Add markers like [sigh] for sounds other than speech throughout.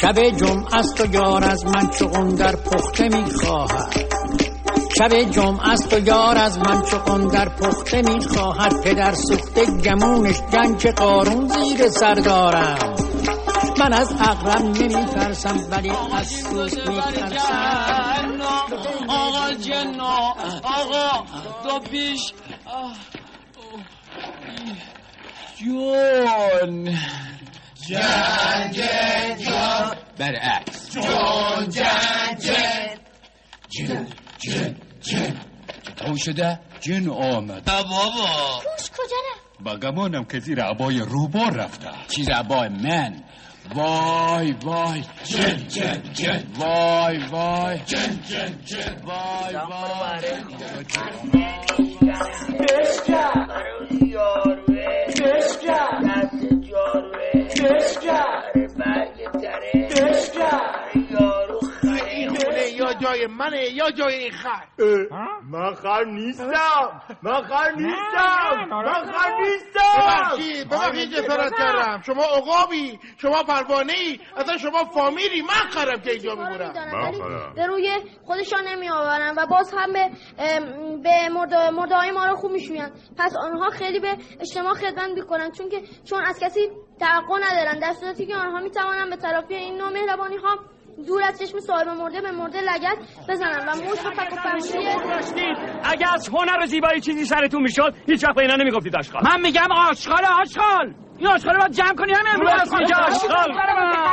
شب جمعه است و یار از من چون در پخته می‌خواهد. شب جمعه است و یار از من چون در پخته می‌خواهد. پدر سوخته گمونش گنج قارون زیر سر دارم. من از اقرم نمی ترسم ولی از سوز می ترسم آقا جنا آقا دو پیش. جون. جن جن جن برعکس. جون جن جن. جن جن جن. چطور شده؟ جن آمد. بابا. پوش کجا رفت؟ با گمانم که زیر عبای روبار رفته. چیز عبای من. وای وای. جن جن جن. وای وای. جن جن جن. وای وای. This guy. This guy. یا جای منه یا جای این خر. من خر نیستم. من خر نیستم. من خر نیستم. ببخشید ببخشید جسارت کردم. شما عقابی شما پروانه ای اصلا شما فامیلی. من خرم که اینجا میمونم به روی خودشان نمی آورن و باز هم به به مرده مرده های ما رو خوب می‌شوین. پس آنها خیلی به اجتماع خدمت می‌کنن. چون که چون از کسی توقع ندارن. در صورتی که آنها می‌توانن به طرفی این نوع مهربانی ها دور از چشم صاحب مرده به مرده لگت بزنن و موش و فک و اگه از هنر و زیبایی چیزی سرتون می‌شد هیچ وقت به اینا نمی‌گفتید آشغال. من میگم آشغال آشغال. این آشغال رو باید جمع کنی همین امروز آشغال. میگه آشغال.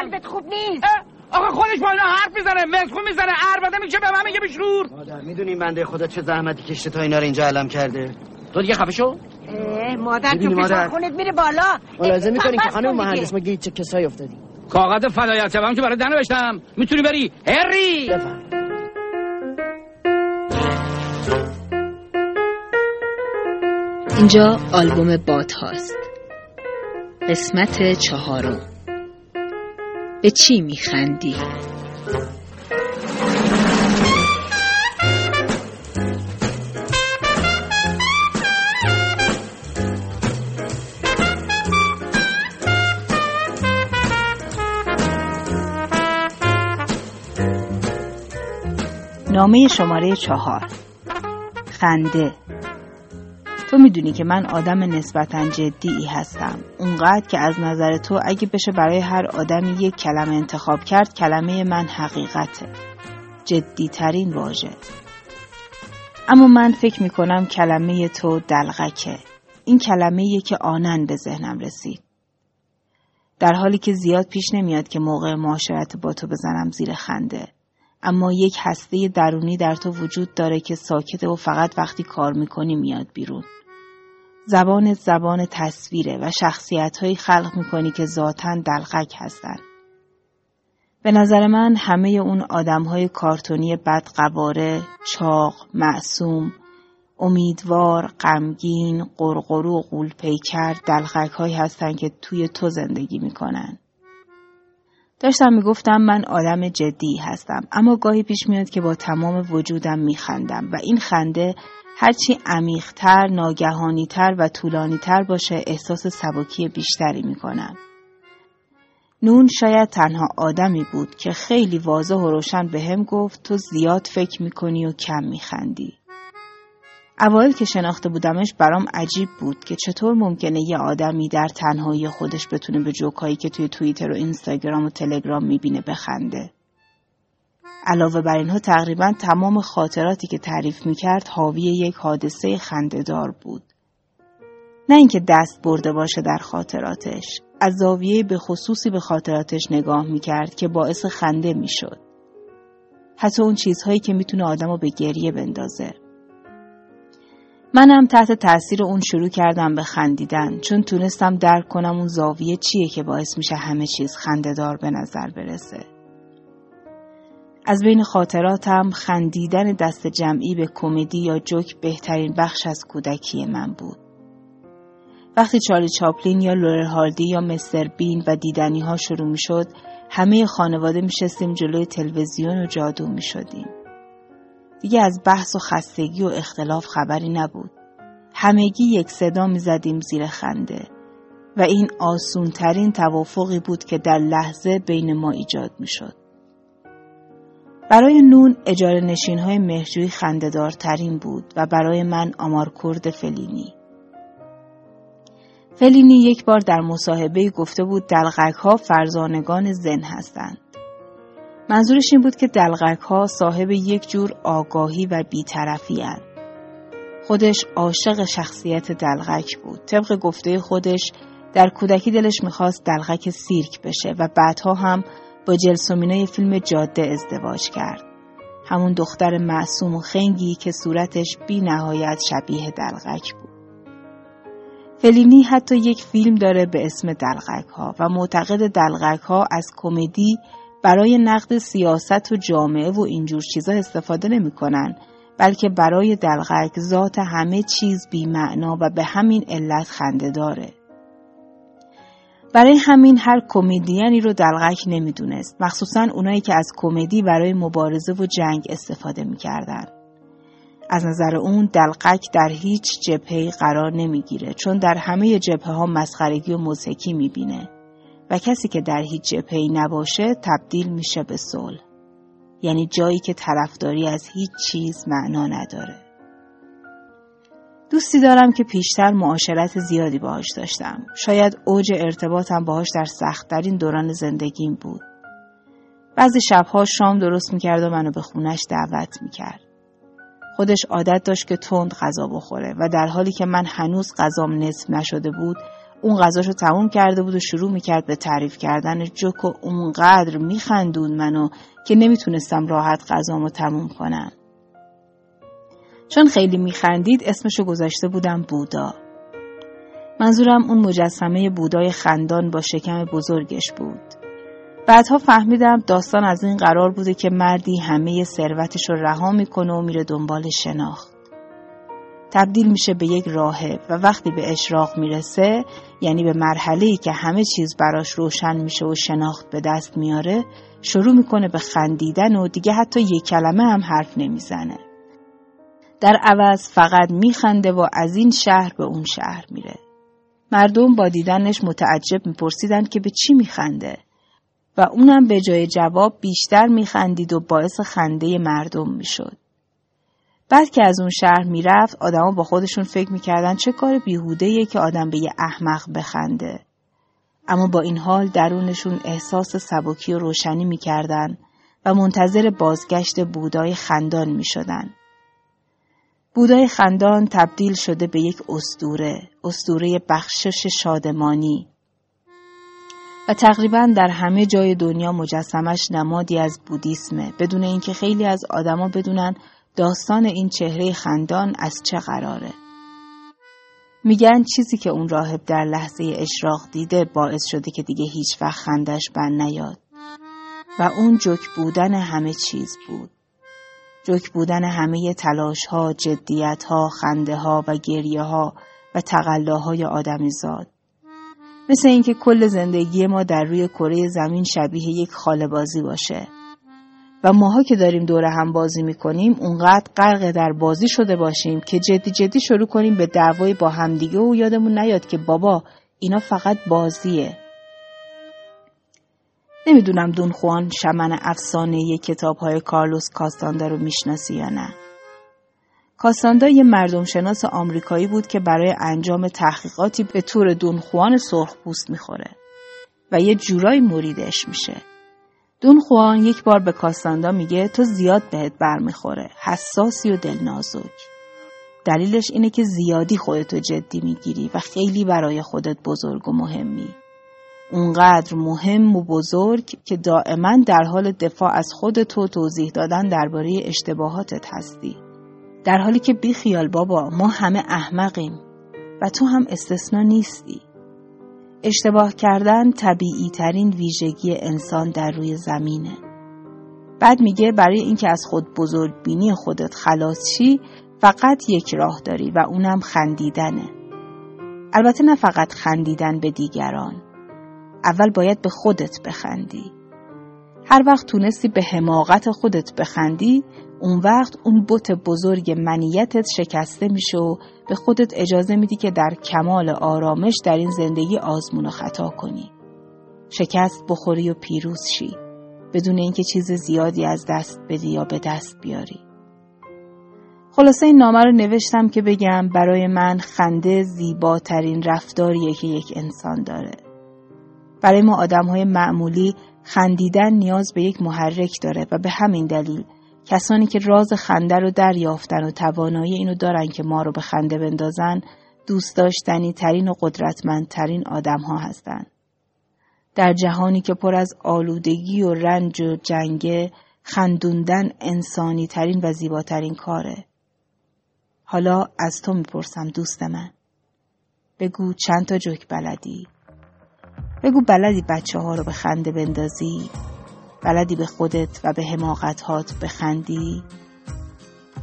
قلبت خوب نیست. آخه خودش با اینا حرف می‌زنه مسخون می‌زنه عربده میشه به من میگه بیشرور. مادر می‌دونی بنده خدا چه زحمتی کشته تا اینا رو اینجا علم کرده؟ تو دیگه خفه شو. مادر تو مادر. فشار خونت میره بالا. ملاحظه می‌کنی که خانم. مهندس ما گیت چه کسایی افتادی کاغذ فدایت شبم که برای دن نوشتم می‌تونی بری؟ هری! اینجا آلبوم باد هاست. قسمت چهارم. به چی میخندی؟ نامه شماره چهار. خنده. تو می‌دونی که من آدم نسبتا جدی هستم. اونقدر که از نظر تو اگه بشه برای هر آدمی یک کلمه انتخاب کرد کلمه من حقیقته. جدی ترین واژه. اما من فکر می‌کنم کلمه تو دلغکه. این کلمه که آنن به ذهنم رسید. در حالی که زیاد پیش نمیاد که موقع معاشرت با تو بزنم زیر خنده. اما یک هسته درونی در تو وجود داره که ساکته و فقط وقتی کار می‌کنی میاد بیرون. زبان زبان تصویره و شخصیت هایی خلق می‌کنی که ذاتا دلغک هستن. به نظر من همه اون آدم های کارتونی بدقواره، چاق، معصوم، امیدوار، غمگین، قرقرو و قولپیکر دلغک هایی هستن که توی تو زندگی می‌کنن. داشتم می‌گفتم من آدم جدی هستم اما گاهی پیش میاد که با تمام وجودم میخندم و این خنده هرچی عمیقتر، ناگهانیتر و طولانیتر باشه احساس سبکی بیشتری می‌کنم. نون شاید تنها آدمی بود که خیلی واضح و روشن به هم گفت تو زیاد فکر می‌کنی و کم میخندی. اوایل که شناخته بودمش برام عجیب بود که چطور ممکنه یه آدمی در تنهایی خودش بتونه به جوکایی که توی توییتر و اینستاگرام و تلگرام می‌بینه بخنده. علاوه بر اینها تقریبا تمام خاطراتی که تعریف می‌کرد حاوی یک حادثه خندهدار بود. نه اینکه دست برده باشه در خاطراتش. از زاویه به خصوصی به خاطراتش نگاه می‌کرد که باعث خنده می‌شد. حتی اون چیزهایی که می‌تونه آدمو به گریه بندازه. منم تحت تاثیر اون شروع کردم به خندیدن چون تونستم درک کنم اون زاویه چیه که باعث میشه همه چیز خندهدار به نظر برسه. از بین خاطراتم خندیدن دست جمعی به کمدی یا جوک بهترین بخش از کودکی من بود. وقتی چارلی چاپلین یا لورل هاردی یا مستر بین و دیدنی ها شروع می شد همه خانواده می شستیم جلوی تلویزیون و جادو می شدیم. دیگه از بحث و خستگی و اختلاف خبری نبود. همگی یک صدا می زدیم زیر خنده. و این آسون ترین توافقی بود که در لحظه بین ما ایجاد می شد. برای نون اجاره نشین های مهجوی خنددارترین بود و برای من آمارکرد فلینی. فلینی یک بار در مصاحبه گفته بود دلغک ها فرزانگان زن هستند. منظورش این بود که دلغک ها صاحب یک جور آگاهی و بیطرفی هن. خودش عاشق شخصیت دلغک بود. طبق گفته خودش در کودکی دلش می‌خواست دلغک سیرک بشه و بعدها هم با جلسومینای فیلم جاده ازدواج کرد. همون دختر معصوم و خنگی که صورتش بی نهایت شبیه دلغک بود. فلینی حتی یک فیلم داره به اسم دلغک ها و معتقد دلغک ها از کمدی برای نقد سیاست و جامعه و اینجور چیزا استفاده نمی‌کنن بلکه برای دلغک ذات همه چیز بی معنا و به همین علت خنده داره. برای همین هر کمدیانی رو دلغک نمی‌دونست مخصوصا اونایی که از کمدی برای مبارزه و جنگ استفاده می‌کردن. از نظر اون دلغک در هیچ جبهه قرار نمی‌گیره چون در همه جبهه ها مسخرگی و مزهکی می‌بینه و کسی که در هیچ جبهه نباشه تبدیل میشه به صلح. یعنی جایی که طرفداری از هیچ چیز معنا نداره. دوستی دارم که پیشتر معاشرت زیادی باهاش داشتم. شاید اوج ارتباطم باهاش در سختترین دوران زندگیم بود. بعضی شبها شام درست می‌کرد و منو به خونش دعوت می‌کرد. خودش عادت داشت که تند غذا بخوره و در حالی که من هنوز غذام نصف نشده بود اون غذاشو تموم کرده بود و شروع می‌کرد به تعریف کردن جوک و اونقدر میخندون منو که نمی‌تونستم راحت غذامو تموم کنم. چون خیلی میخندید اسمشو گذاشته بودم بودا. منظورم اون مجسمه بودای خندان با شکم بزرگش بود. بعدها فهمیدم داستان از این قرار بوده که مردی همه ثروتش رو رها می‌کنه و میره دنبال شناخت. تبدیل میشه به یک راهب و وقتی به اشراق می‌رسه یعنی به مرحله که همه چیز براش روشن میشه و شناخت به دست میاره شروع می‌کنه به خندیدن و دیگه حتی یک کلمه هم حرف نمی‌زنه. در عوض فقط میخنده و از این شهر به اون شهر میره. مردم با دیدنش متعجب میپرسیدن که به چی میخنده و اونم به جای جواب بیشتر میخندید و باعث خنده مردم می‌شد. بعد که از اون شهر می‌رفت آدما با خودشون فکر می‌کردن چه کار بیهوده که آدم به یه احمق بخنده. اما با این حال درونشون احساس سبکی و روشنی می‌کردن و منتظر بازگشت بودای خندان می‌شدن. بودای خندان تبدیل شده به یک استوره، استوره بخشش شادمانی و تقریبا در همه جای دنیا مجسمش نمادی از بودیسمه بدون اینکه خیلی از آدما بدونن داستان این چهره خندان از چه قراره. میگن چیزی که اون راهب در لحظه اشراق دیده باعث شده که دیگه هیچ وقت خندش بر نیاد و اون جک بودن همه چیز بود. جک بودن همه تلاش ها، جدیت ها، خنده ها و گریه ها و تقلاهای آدمی زاد. مثل اینکه کل زندگی ما در روی کره زمین شبیه یک خاله بازی باشه و ماها که داریم دور هم بازی می‌کنیم اونقدر غرق در بازی شده باشیم که جدی جدی شروع کنیم به دعوای با همدیگه و یادمون نیاد که بابا اینا فقط بازیه. نمی‌دونم دون خوان شمن افسانه کتاب های کارلوس کاستاندا رو می‌شناسی یا نه. کاستاندا یه مردم شناس آمریکایی بود که برای انجام تحقیقاتی به طور دون خوان سرخ پوست می‌خوره و یه جورایی مریدش میشه. دون خوان یک بار به کاستاندا میگه تو زیاد بهت برمیخوره. حساسی و دلنازک. دلیلش اینه که زیادی خودتو جدی می‌گیری و خیلی برای خودت بزرگ و مهمی. اونقدر مهم و بزرگ که دائما در حال دفاع از خودتو توضیح دادن درباره اشتباهاتت هستی. در حالی که بی خیال بابا ما همه احمقیم و تو هم استثنا نیستی. اشتباه کردن طبیعی ترین ویژگی انسان در روی زمینه. بعد میگه برای اینکه از خود بزرگ بینی خودت خلاص شی فقط یک راه داری و اونم خندیدنه. البته نه فقط خندیدن به دیگران. اول باید به خودت بخندی. هر وقت تونستی به حماقت خودت بخندی اون وقت اون بت بزرگ منیتت شکسته میشه و به خودت اجازه میدی که در کمال آرامش در این زندگی آزمون و خطا کنی. شکست بخوری و پیروز شی. بدون اینکه چیز زیادی از دست بدی یا به دست بیاری. خلاصه این نامه رو نوشتم که بگم برای من خنده زیباترین رفتاریه که یک انسان داره. برای ما آدم های معمولی خندیدن نیاز به یک محرک داره و به همین دلیل کسانی که راز خنده رو دریافتن و توانایی اینو دارن که ما رو به خنده بندازن دوست داشتنی ترین و قدرتمندترین آدم ها هستن. در جهانی که پر از آلودگی و رنج و جنگه خندوندن انسانی ترین و زیباترین کاره. حالا از تو می‌پرسم دوست من. بگو چند تا جوک بلدی؟ بگو بلدی بچه ها رو به خنده بندازی؟ بلدی به خودت و به حماقت هات بخندی؟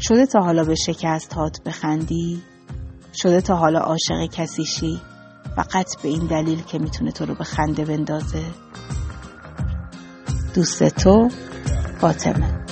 شده تا حالا به شکست هات بخندی؟ شده تا حالا عاشق کسی شی؟ فقط به این دلیل که می‌تونه تو رو به خنده بندازه؟ دوست تو فاطمه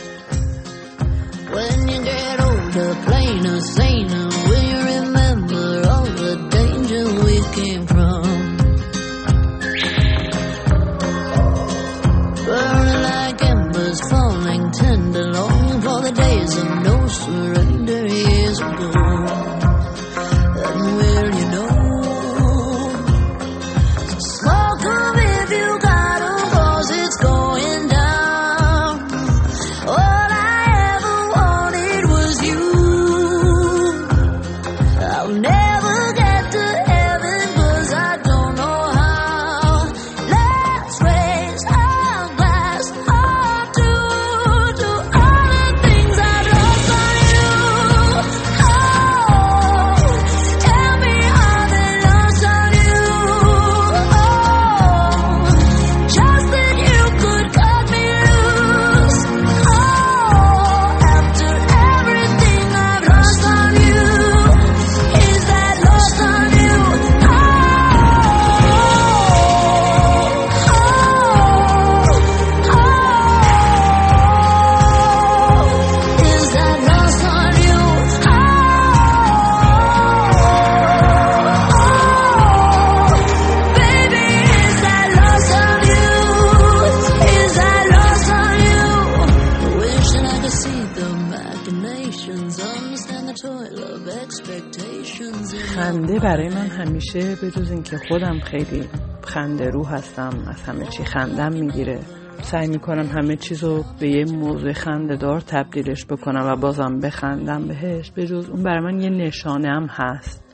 همیشه به جز اینکه خودم خیلی خنده رو هستم از همه چی خندم می‌گیره. سعی می‌کنم همه چیز رو به یه موضوع خنده دار تبدیلش بکنم و بازم بخندم بهش. به جز اون برای من یه نشانه هم هست.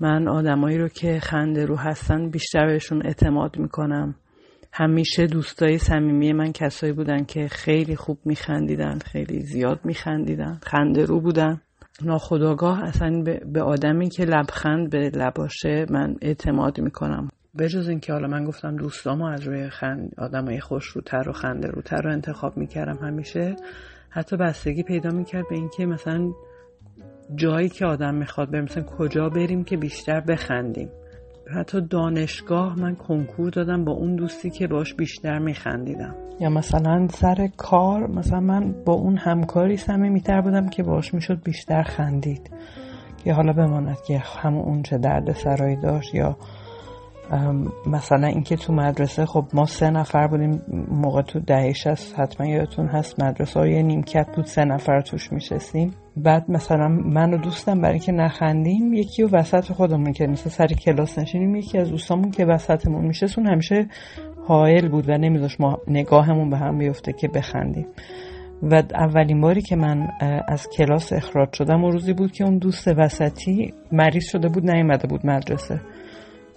من آدمایی رو که خنده رو هستن بیشتر بهشون اعتماد می‌کنم. همیشه دوستای صمیمی من کسایی بودن که خیلی خوب میخندیدن خیلی زیاد میخندیدن خنده رو بودن. ناخداگاه اصلا به- آدمی که لبخند به لباشه من اعتماد می‌کنم. به جز اینکه حالا من گفتم دوستامو از روی خند آدمای خوش روتر و خنده روتر رو انتخاب می‌کردم همیشه حتی بستگی پیدا می‌کرد به اینکه مثلا جایی که آدم می‌خواد بریم مثلا کجا بریم که بیشتر بخندیم. حتی دانشگاه من کنکور دادم با اون دوستی که باش بیشتر میخندیدم. یا مثلا سر کار مثلا من با اون همکاری صمیمیتر بودم که باش می‌شد بیشتر خندید. که حالا بماند که همون اون چه درد سرایی داشت یا مثلا اینکه تو مدرسه خب ما سه نفر بودیم موقع تو دهش هست حتما یادتون هست مدرسه های نیمکت بود سه نفر توش میشستیم. بعد مثلا من و دوستم برای که نخندیم یکی و وسط خودمون که مثلا سر کلاس نشینیم یکی از دوستامون که وسطمون میشست اون همیشه حائل بود و نمیذاش ما نگاهمون به هم بیفته که بخندیم. و اولین باری که من از کلاس اخراج شدم و روزی بود که اون دوست وسطی مریض شده بود نیومده بود مدرسه.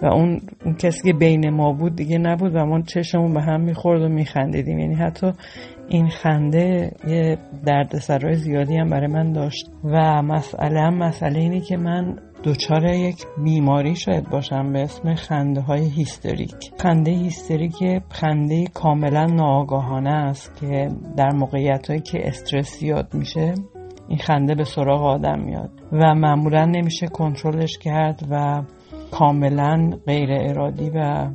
و اون, اون کسی که بین ما بود دیگه نبود و ما چشمون به هم می‌خورد و میخندیدیم. یعنی حتی این خنده یه دردسرای زیادی هم برای من داشت. و مسئله هم مسئله اینه که من دچار یک بیماری شاید باشم به اسم خنده های هیستریک. خنده هیستریک خنده کاملا ناآگاهانه است که در موقعیت هایی که استرس زیاد میشه این خنده به سراغ آدم میاد. و معمولا نمیشه کنترلش کرد و کاملا غیر ارادی و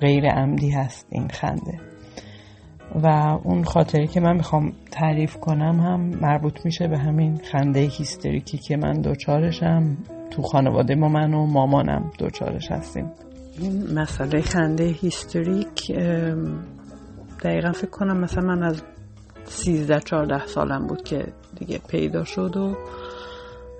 غیر عمدی هست این خنده. و اون خاطری که من می‌خوام تعریف کنم هم مربوط میشه به همین خنده هیستریکی که من دوچارشم تو خانواده ما من و مامانم دوچارش هستیم. این مسئله خنده هیستریک دقیقا فکر کنم مثلا من از 13 14 سالم بود که دیگه پیدا شد و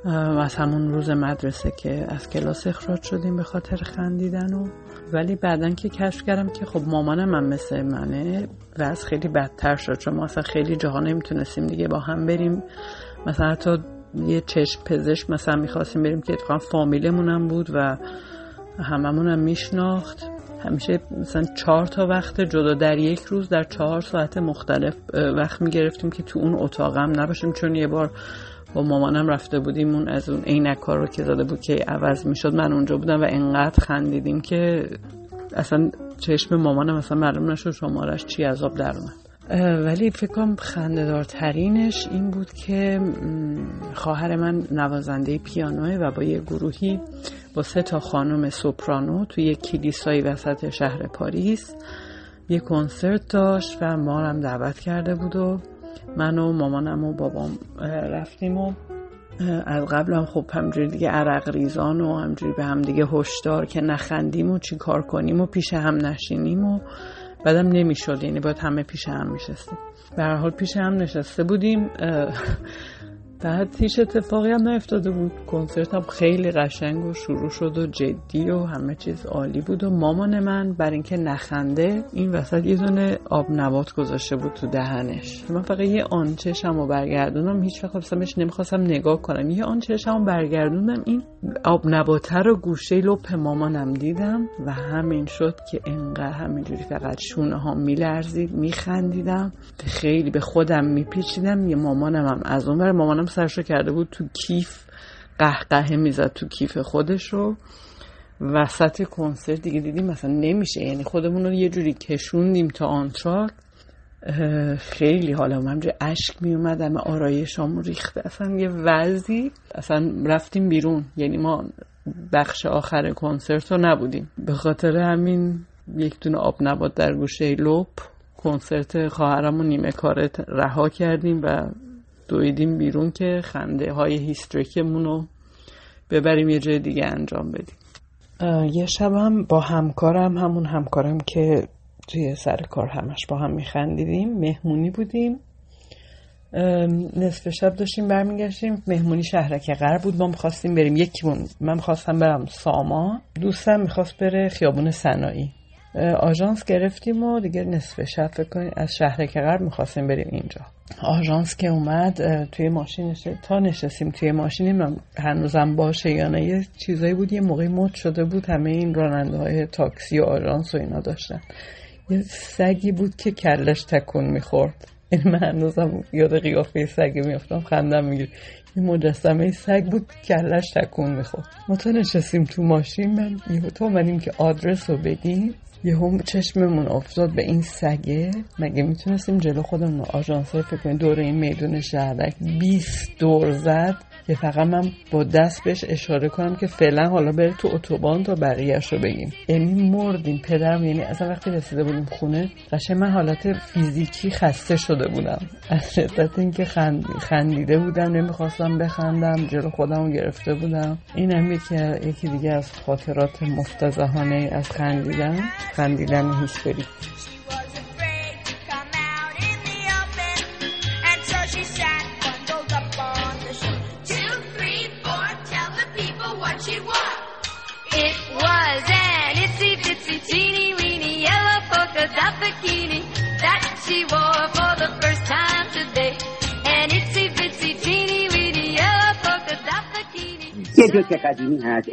از همون روز مدرسه که از کلاس اخراج شدیم به خاطر خندیدن و ولی بعدا که کشف کردم که خب مامانم هم مثل منه و از خیلی بدتر شد. چون ما اصلا خیلی جاها نمی‌تونستیم دیگه با هم بریم. مثلا حتی یه چشم پزشک مثلا می‌خواستیم بریم که اتفاقا هم بود و هممون هم میشناخت. همیشه مثلا چهار تا وقت جدا در یک روز در چهار ساعت مختلف وقت می‌گرفتیم که تو اون اتاقم نباشیم. چون یه بار با مامانم رفته بودیم اون از اون عینک رو که زده بود که عوض می‌شد من اونجا بودم و انقدر خندیدیم که اصلا چشم مامانم مثلا معلوم نشد شمارش چی عذاب در اومد. ولی فکر کنم خندهدارترینش این بود که خواهر من نوازنده پیانوه و با یه گروهی با سه تا خانم سوپرانو توی یک کلیسایی وسط شهر پاریس یه کنسرت داشت و ما هم دعوت کرده بود و من و مامانم و بابام رفتیم و از قبل هم خب همجوری دیگه عرق ریزان و همجوری به هم دیگه هشدار که نخندیم و چی کار کنیم و پیش هم نشینیم و بعدم نمی‌شد یعنی باید همه پیش هم میشستیم. به هر حال پیش هم نشسته بودیم بعد هیچ اتفاقی هم نیفتاده بود. کنسرت هم خیلی قشنگ و شروع شد و جدی و همه چیز عالی بود و مامان من بر اینکه نخنده این وسط یه دونه آب نبات گذاشته بود تو دهنش. من فقط یه آن چشم رو برگردونم هیچ وقت بهش نمی‌خواستم نگاه کنم. یه آن چشم رو برگردوندم این آب نباته رو گوشه لپ مامانم دیدم و همین شد که انقدر همینجوری فقط شونه ها میلرزید میخندیدم. خیلی به خودم میپیچیدم. یه مامانم هم از اون مامانم سرشو کرده بود تو کیف قهقه می‌زد تو کیف خودش رو وسط کنسرت دیگه دیدیم مثلا نمیشه. یعنی خودمون رو یه جوری کشوندیم تا آنتراک خیلی حالا همجوری اشک می اومد همه آرایشامو ریخته اصلا یه وضعی. اصلا رفتیم بیرون. یعنی ما بخش آخر کنسرت رو نبودیم. به خاطر همین یک دونه آب نبات در گوشه لپ کنسرت خواهرم و نیمه کاره رها کردیم و دویدیم بیرون که خنده های هیستریکمون رو ببریم یه جای دیگه انجام بدیم. یه شب هم با همکارم همون همکارم که توی سر کار همش با هم میخندیدیم مهمونی بودیم. نصف شب داشتیم برمیگشتیم. مهمونی شهرک غرب بود ما می‌خواستیم بریم یکیمون. من می‌خواستم برم ساما دوستم می‌خواست بره خیابون سنایی آژانس گرفتیم و دیگه نصف شب فکر کنید از شهر که غرب می‌خواستیم بریم اینجا. آژانس که اومد توی ماشین. تا نشستیم توی ماشین هنوزم باشه یا نه یه چیزایی بود یه موقعی مد شده بود همه این راننده های تاکسی و آژانس و اینا داشتن. یه سگی بود که کلش تکون می‌خورد. این من هنوزم یاد قیافه سگی میافتم خندم میگیر یه مجسمه سگ بود کلش تکون می‌خورد. ما تا نشستیم تو ماشین من یه تو اومدیم که آدرس رو بدیم. یه هم چشممون افتاد به این سگه. مگه می‌تونستیم جلو خودمون آژانس فکر کنیم؟ دور این میدون شهرک 20 دور زد. که فقط من با دست بهش اشاره کنم که فعلا حالا بره تو اتوبان تا بقیهش رو بگیم. یعنی مردیم پدرم یعنی اصلا وقتی رسیده بودیم خونه قشنگ من حالت فیزیکی خسته شده بودم. از شدت اینکه خند... خندیده بودم نمی‌خواستم بخندم جلو خودم گرفته بودم. این هم یکی, یکی دیگه از خاطرات مفتزهانه از خندیدن. خندیدن هیستریک یه جوک قدیمی هست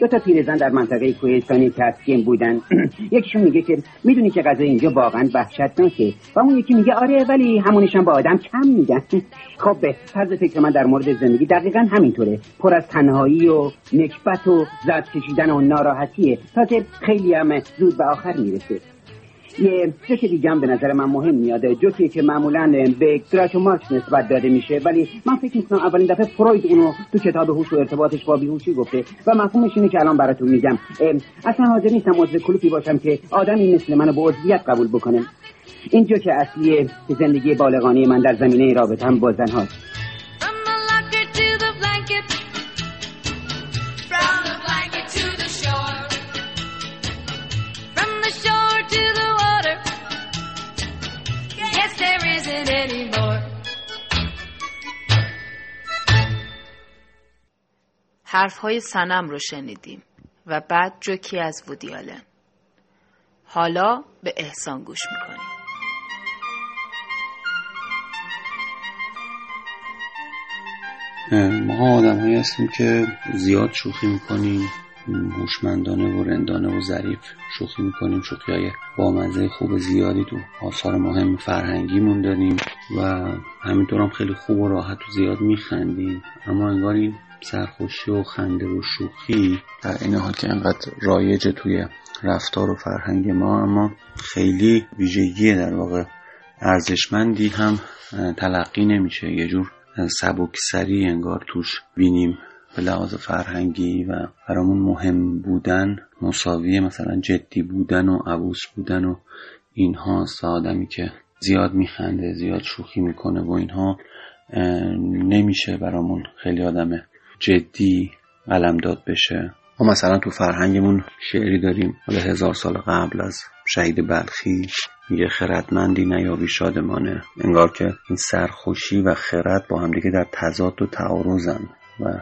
دو تا پیرزن در منطقه کوهستانی تسکین بودن. [clears throat] یکیشون میگه که می‌دونی که غذا اینجا واقعا وحشتناکه. و اون یکی میگه آره ولی همونش هم با آدم کم میدن [clears throat] خب به طرز فکر من در مورد زندگی دقیقا همینطوره. پر از تنهایی و نکبت و زد کشیدن و ناراحتیه. تازه خیلی هم زود به آخر می‌رسه. یه جوک دیگه هم به نظر من مهم میاده جوکی که معمولا به گراچو مارکس نسبت داده میشه. ولی من فکر می‌کنم اولین دفعه فروید اونو تو کتاب هوش و ارتباطش با بیهوشی گفته. و مفهومش اینه که الان براتون میگم. اصلا حاضر نیستم عضو کلوپی باشم که آدمی مثل منو به عضویت قبول بکنه. این جوک اصلی زندگی بالغانه من در زمینه رابطه هم با زنهاست. There isn't any more. حرفهای سنم رو شنیدیم و بعد جوکی از وودی آلن. حالا به احسان گوش می‌کنیم. ما آدم هایی هستیم که زیاد شوخی می‌کنیم هوشمندانه و رندانه و ظریف شوخی می‌کنیم. شوخی های بامزه خوب زیادی تو آثار مهم فرهنگیمون داریم و همینطور هم خیلی خوب و راحت و زیاد میخندیم. اما انگار این سرخوشی و خنده و شوخی در این حال که انقدر رایجه توی رفتار و فرهنگ ما اما خیلی ویژگی در واقع ارزشمندی هم تلقی نمیشه. یه جور سبکسری انگار توش بینیم. به لحاظ فرهنگی و برامون مهم بودن مساوی مثلا جدی بودن و عبوس بودن و اینهاست و آدمی که زیاد میخنده زیاد شوخی می‌کنه و اینها نمیشه برامون خیلی آدم جدی قلمداد بشه. ما مثلا تو فرهنگمون شعری داریم حالا هزار سال قبل از شهید بلخی میگه خردمندی نیابی شادمانه. انگار که این سرخوشی و خرد با همدیگه در تضاد و تعارضن و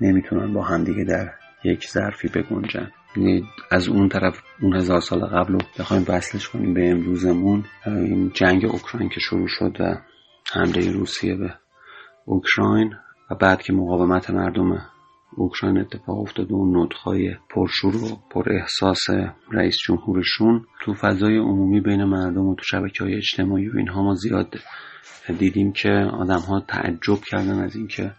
نمی‌تونن با همدیگه در یک ظرفی بگنجن. یعنی از اون طرف اون هزار سال قبل رو بخوایم وصلش کنیم به امروزمون این جنگ اوکراین که شروع شد و حمله روسیه به اوکراین و بعد که مقاومت مردم اوکراین اتفاق افتاد و اون نطخهای پرشور و پر احساس رئیس جمهورشون تو فضای عمومی بین مردم و تو شبکه های اجتماعی و اینها ما زیاد دیدیم که آدم ها تعجب کردن از اینکه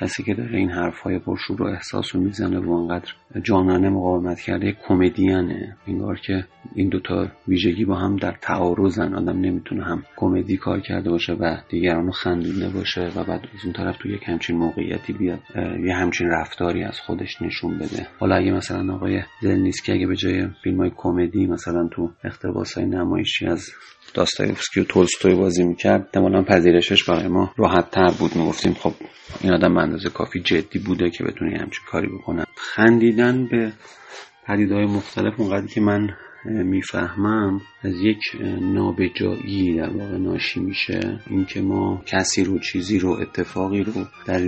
کسی که داره این حرفهای پرشور و احساس رو می‌زنه و انقدر جانانه مقاومت کرده کمدینه. انگار که این دوتا ویژگی با هم در تعارضن. آدم نمی‌تونه هم کمدی کار کرده باشه و دیگران رو خندونده باشه و بعد از اون طرف تو یک همچین موقعیتی بیاد یه همچین رفتاری از خودش نشون بده. حالا اگه مثلا آقای زلنیسکی اگه به جای فیلم های کمدی مثلا تو اقتباس های نمایشی از داستایوفسکی و تولستوی بازی می‌کرد احتمالا پذیرشش برای ما راحت تر بود. می‌گفتیم خب این آدم اندازه کافی جدی بوده که بتونه یه همچین کاری بکنه. خندیدن به پدیدهای مختلف اونقدری که من می‌فهمم از یک نابجایی در واقع ناشی میشه. اینکه ما کسی رو چیزی رو اتفاقی رو در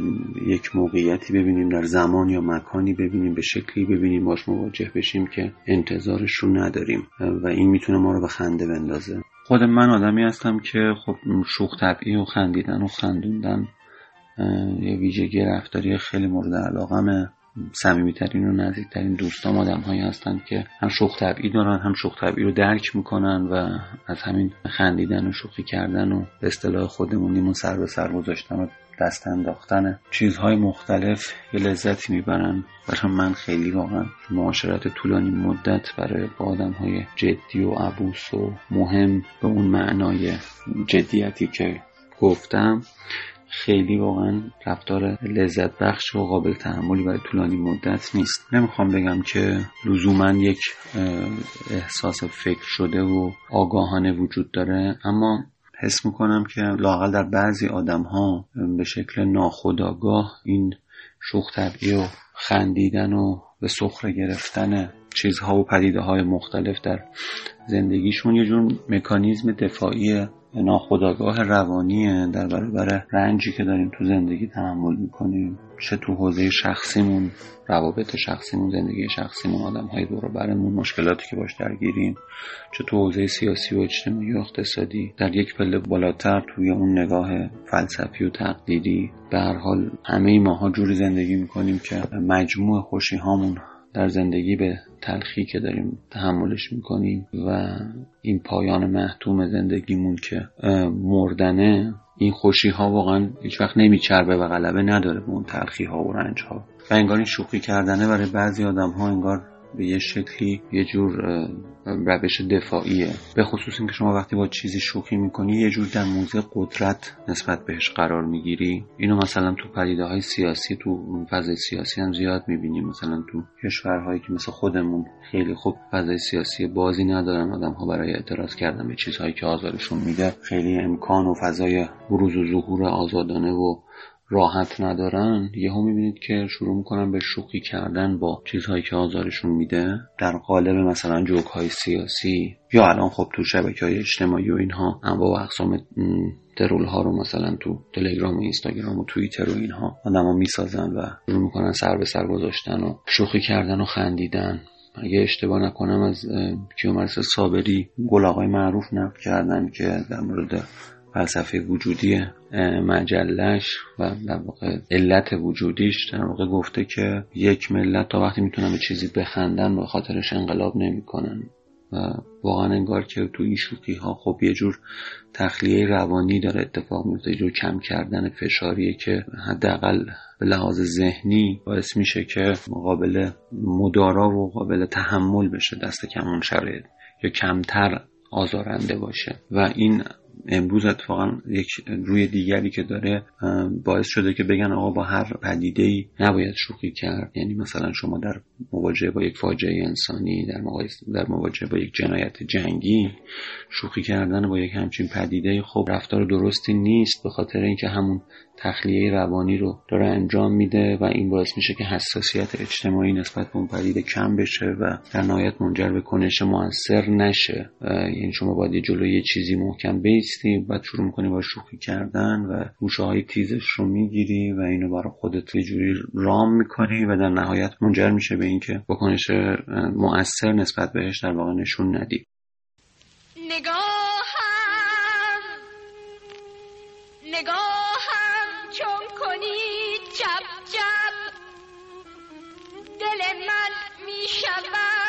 یک موقعیتی ببینیم در زمان یا مکانی ببینیم به شکلی ببینیم باش مواجه بشیم که انتظارش رو نداریم و این می‌تونه ما رو به خنده بندازه. خود من آدمی هستم که خب شوخ طبعی و خندیدن و خندوندن یه ویژگی رفتاری خیلی مورد علاقمه. صمیمیترین و نزدیکترین دوستام آدم هایی هستند که هم شوخ طبعی دارن هم شوخ طبعی رو درک می‌کنن و از همین خندیدن و شوخی کردن و به اصطلاح خودمونیمون سر به سر گذاشتن و دست انداختن. چیزهای مختلف یه لذتی می‌برن. برای من خیلی واقعا معاشرت طولانی مدت برای آدم های جدی و عبوس و مهم به اون معنای جدیتی که گفتم خیلی واقعا رفتار لذت بخش و قابل تحملی برای طولانی مدت نیست. نمی‌خوام بگم که لزوما یک احساس فکر شده و آگاهانه وجود داره اما حس می‌کنم که لاقل در بعضی آدم ها به شکل ناخودآگاه این شوخ طبعی و خندیدن و به سخره گرفتن چیزها و پدیده های مختلف در زندگیشون. یه جور مکانیزم دفاعی ناخودآگاه روانیه. در برابر رنجی که داریم تو زندگی تحمل می‌کنیم. چه تو حوزه شخصیمون روابط شخصیمون زندگی شخصیمون آدم های دور برمون مشکلاتی که باش درگیریم. چه تو حوزه سیاسی و اجتماعی و اقتصادی. در یک پله بالاتر توی اون نگاه فلسفی و تقدیری به هر حال همه ماها جوری زندگی می‌کنیم که مجموع خوشی هامون در زندگی به تلخی که داریم تحملش می‌کنیم و این پایان محتوم زندگیمون که مردنه این خوشی ها واقعا هیچ وقت نمیچربه و غلبه نداره به اون تلخی ها و رنج ها و انگار این شوخی کردنه برای بعضی آدم ها انگار به یه شکلی یه جور روش دفاعیه. به خصوص اینکه شما وقتی با چیزی شوخی می‌کنی یه جور در موضع قدرت نسبت بهش قرار می‌گیری. اینو مثلا تو پدیده های سیاسی تو فضای سیاسی هم زیاد می‌بینیم مثلا تو کشورهایی که مثل خودمون خیلی خوب فضای سیاسی بازی ندارن آدم ها برای اعتراض کردن به چیزهایی که آزارشون میده خیلی امکان و فضای بروز و ظهور آزادانه و راحت ندارن یهو می‌بینید که شروع می‌کنن به شوخی کردن با چیزهایی که آزارشون میده. در قالب مثلا جوک های سیاسی یا الان خب تو شبکه های اجتماعی و اینها انواع و اقسام ترول ها رو مثلا تو تلگرام و اینستاگرام و توییتر و اینها آدما می‌سازن و شروع می‌کنن سر به سر گذاشتن و شوخی کردن و خندیدن. اگه اشتباه نکنم از اه، کیومرث صابری گل آقای معروف نقل کردن که در مورد فلسفه وجودی مجلش و در واقع علت وجودیش در واقع گفته که یک ملت تا وقتی می‌تونن به چیزی بخندن به خاطرش انقلاب نمی‌کنن. و واقعا انگار که تو این شوخی ها خب یه جور تخلیه روانی داره اتفاق میفته یه جور کم کردن فشاریه که حداقل به لحاظ ذهنی باعث میشه که مقابل مدارا و قابل تحمل بشه دست کم اون شرایط یا کمتر آزارنده باشه. و این امروز اتفاقا یک روی دیگری که داره باعث شده که بگن آقا با هر پدیده ای نباید شوخی کرد. یعنی مثلا شما در مواجهه با یک فاجعه انسانی در در مواجهه با یک جنایت جنگی شوخی کردن با یک همچین پدیده خب رفتار درستی نیست به خاطر اینکه همون تخلیه روانی رو داره انجام میده و این باعث میشه که حساسیت اجتماعی نسبت به اون پدیده کم بشه و در نهایت منجر به کنش موثر نشه. یعنی شما باید جلوی چیزی محکم بیستی بعد شروع می‌کنی با شوخی کردن و گوشه های تیزش رو می‌گیری و اینو برای خودت یه جوری رام می‌کنی و در نهایت منجر میشه به اینکه واکنش مؤثر نسبت بهش در واقع نشون ندی. نگاهم. نگاهم. من می شود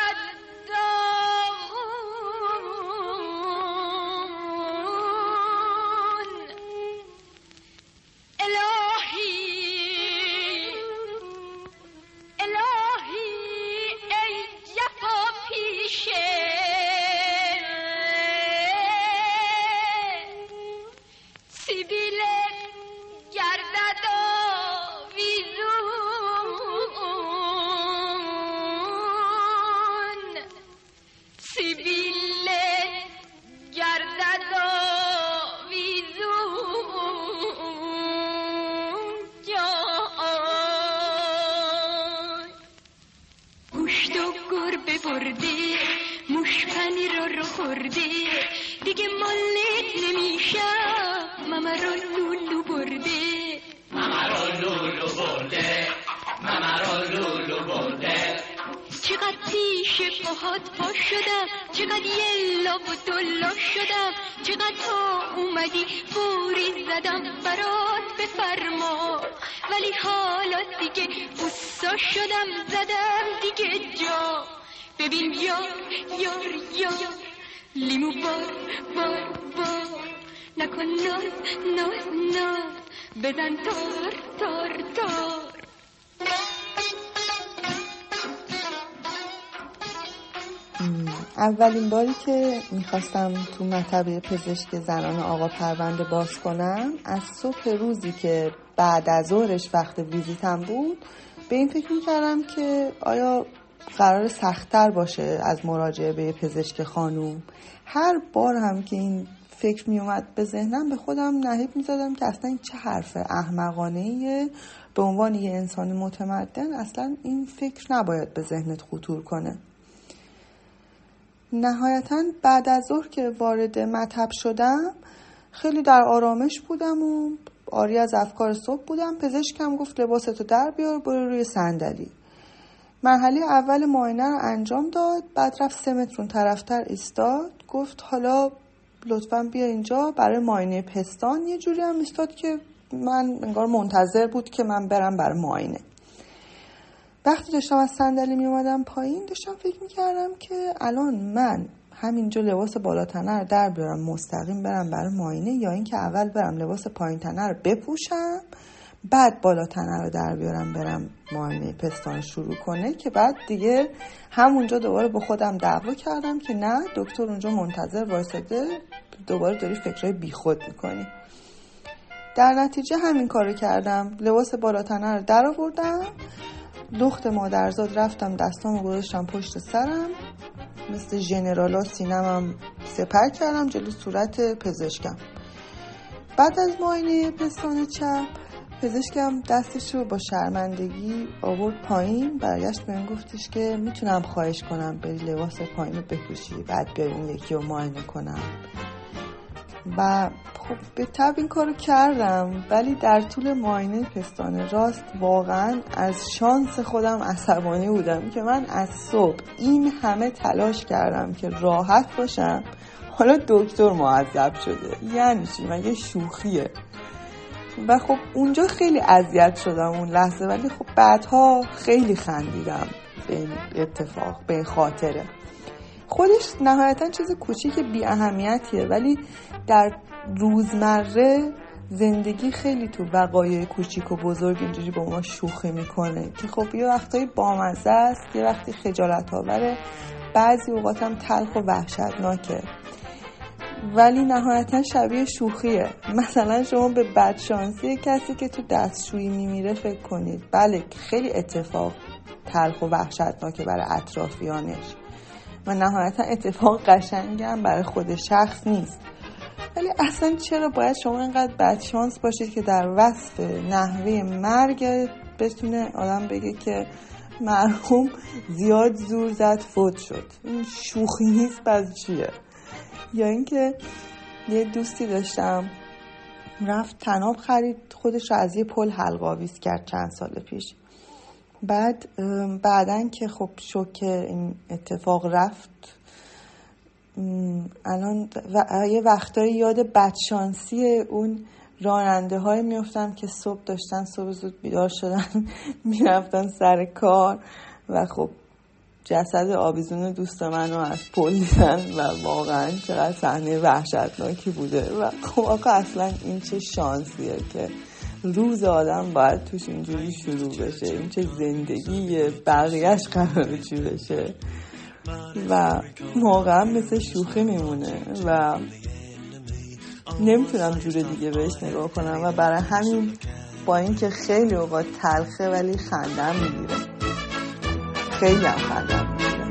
می‌خواستم تو مطبه پزشک زنان آقا پرونده باز کنم. از صبح روزی که بعد از ظهرش وقت ویزیتم بود به این فکر می‌کردم که آیا قرار سختتر باشه از مراجعه به پزشک خانوم. هر بار هم که این فکر میومد به ذهنم به خودم نهیب می‌زدم که اصلا این چه حرف احمقانه به عنوان یه انسان متمدن اصلا این فکر نباید به ذهنت خطور کنه. نهایتا بعد از ظهر که وارد مطب شدم خیلی در آرامش بودم و آری از افکار صبح بودم. پزشکم گفت لباستو در بیار برو روی صندلی. مرحله اول معاینه رو انجام داد. بعد رفت سه متر اون طرفتر ایستاد. گفت حالا لطفا بیا اینجا برای معاینه پستان. یه جوری هم ایستاد که من انگار منتظر بود که من برم برای معاینه. وقتی داشتم از صندلی می اومدم پایین داشتم فکر می کردم که الان من همینجا لباس بالاتنه رو در بیارم مستقیم برم برای معاینه یا اینکه اول برم لباس پایین تنه رو بپوشم بعد بالا تنه رو در بیارم برم معاینه پستان شروع کنه که بعد دیگه همونجا دوباره با خودم دعوا کردم که نه دکتر اونجا منتظر وایساده دوباره داری فکرهای بیخود می‌کنی. در نتیجه همین کارو کردم. لباس بالا تنه رو در آوردم. لخت مادرزاد رفتم دستامو گذاشتم پشت سرم. مثل ژنرالا سینمم سپر کردم جلو صورت پزشکم. بعد از معاینه پستان چپ پزشکم دستش رو با شرمندگی آورد پایین. برگشت بهم گفتش که می‌تونم خواهش کنم بری لباس پایین رو بعد بیای اون یکی رو معاینه کنم. و خب به طب این کارو کردم ولی در طول معاینه پستان راست واقعا از شانس خودم عصبانی بودم که من از صبح این همه تلاش کردم که راحت باشم. حالا دکتر معذب شده یعنی چی؟ مگه شوخیه؟ و خب اونجا خیلی اذیت شدم اون لحظه ولی خب بعدها خیلی خندیدم. به این اتفاق به این خاطره. خودش نهایتا چیز کوچیک بی اهمیتیه ولی در روزمره زندگی خیلی تو وقایع کوچیک و بزرگ اینجوری با ما شوخی می‌کنه که خب یه وقتایی بامزه است یه وقتی خجالت آوره بعضی اوقات هم تلخ و وحشتناکه. ولی نهایتا شبیه شوخیه. مثلا شما به بدشانسی کسی که تو دستشویی میمیره فکر کنید. بله خیلی اتفاق تلخ و وحشتناکه برای اطرافیانش. و نهایتا اتفاق قشنگم برای خود شخص نیست. ولی اصلا چرا باید شما اینقدر بدشانس باشید که در وصف نحوه مرگ بتونه آدم بگه که مرحوم زیاد زور زد فوت شد؟ این شوخی نیست بعد چیه؟ یا اینکه یه دوستی داشتم رفت تناب خرید خودش رو از یه پل حلقه آویز کرد چند سال پیش. بعد بعدا که خب شوک این اتفاق رفت الان و یه وقتایی یاد بدشانسی اون راننده های میفتن که صبح داشتن صبح زود بیدار شدن [laughs] می‌رفتن سر کار و خب جسد آویزون دوست منو از پل دیدن و واقعا چقدر صحنه وحشتناکی بوده و خب اصلا این چه شانسیه که روز آدم باید توش اینجوری شروع بشه. این چه زندگیه بقیهش قراره چی بشه. و واقعا مثل شوخی میمونه و نمی‌تونم جور دیگه بهش نگاه کنم و برای همین با اینکه خیلی اوقات تلخه ولی خندم می‌گیره. خیلی هم خندم می‌گیره.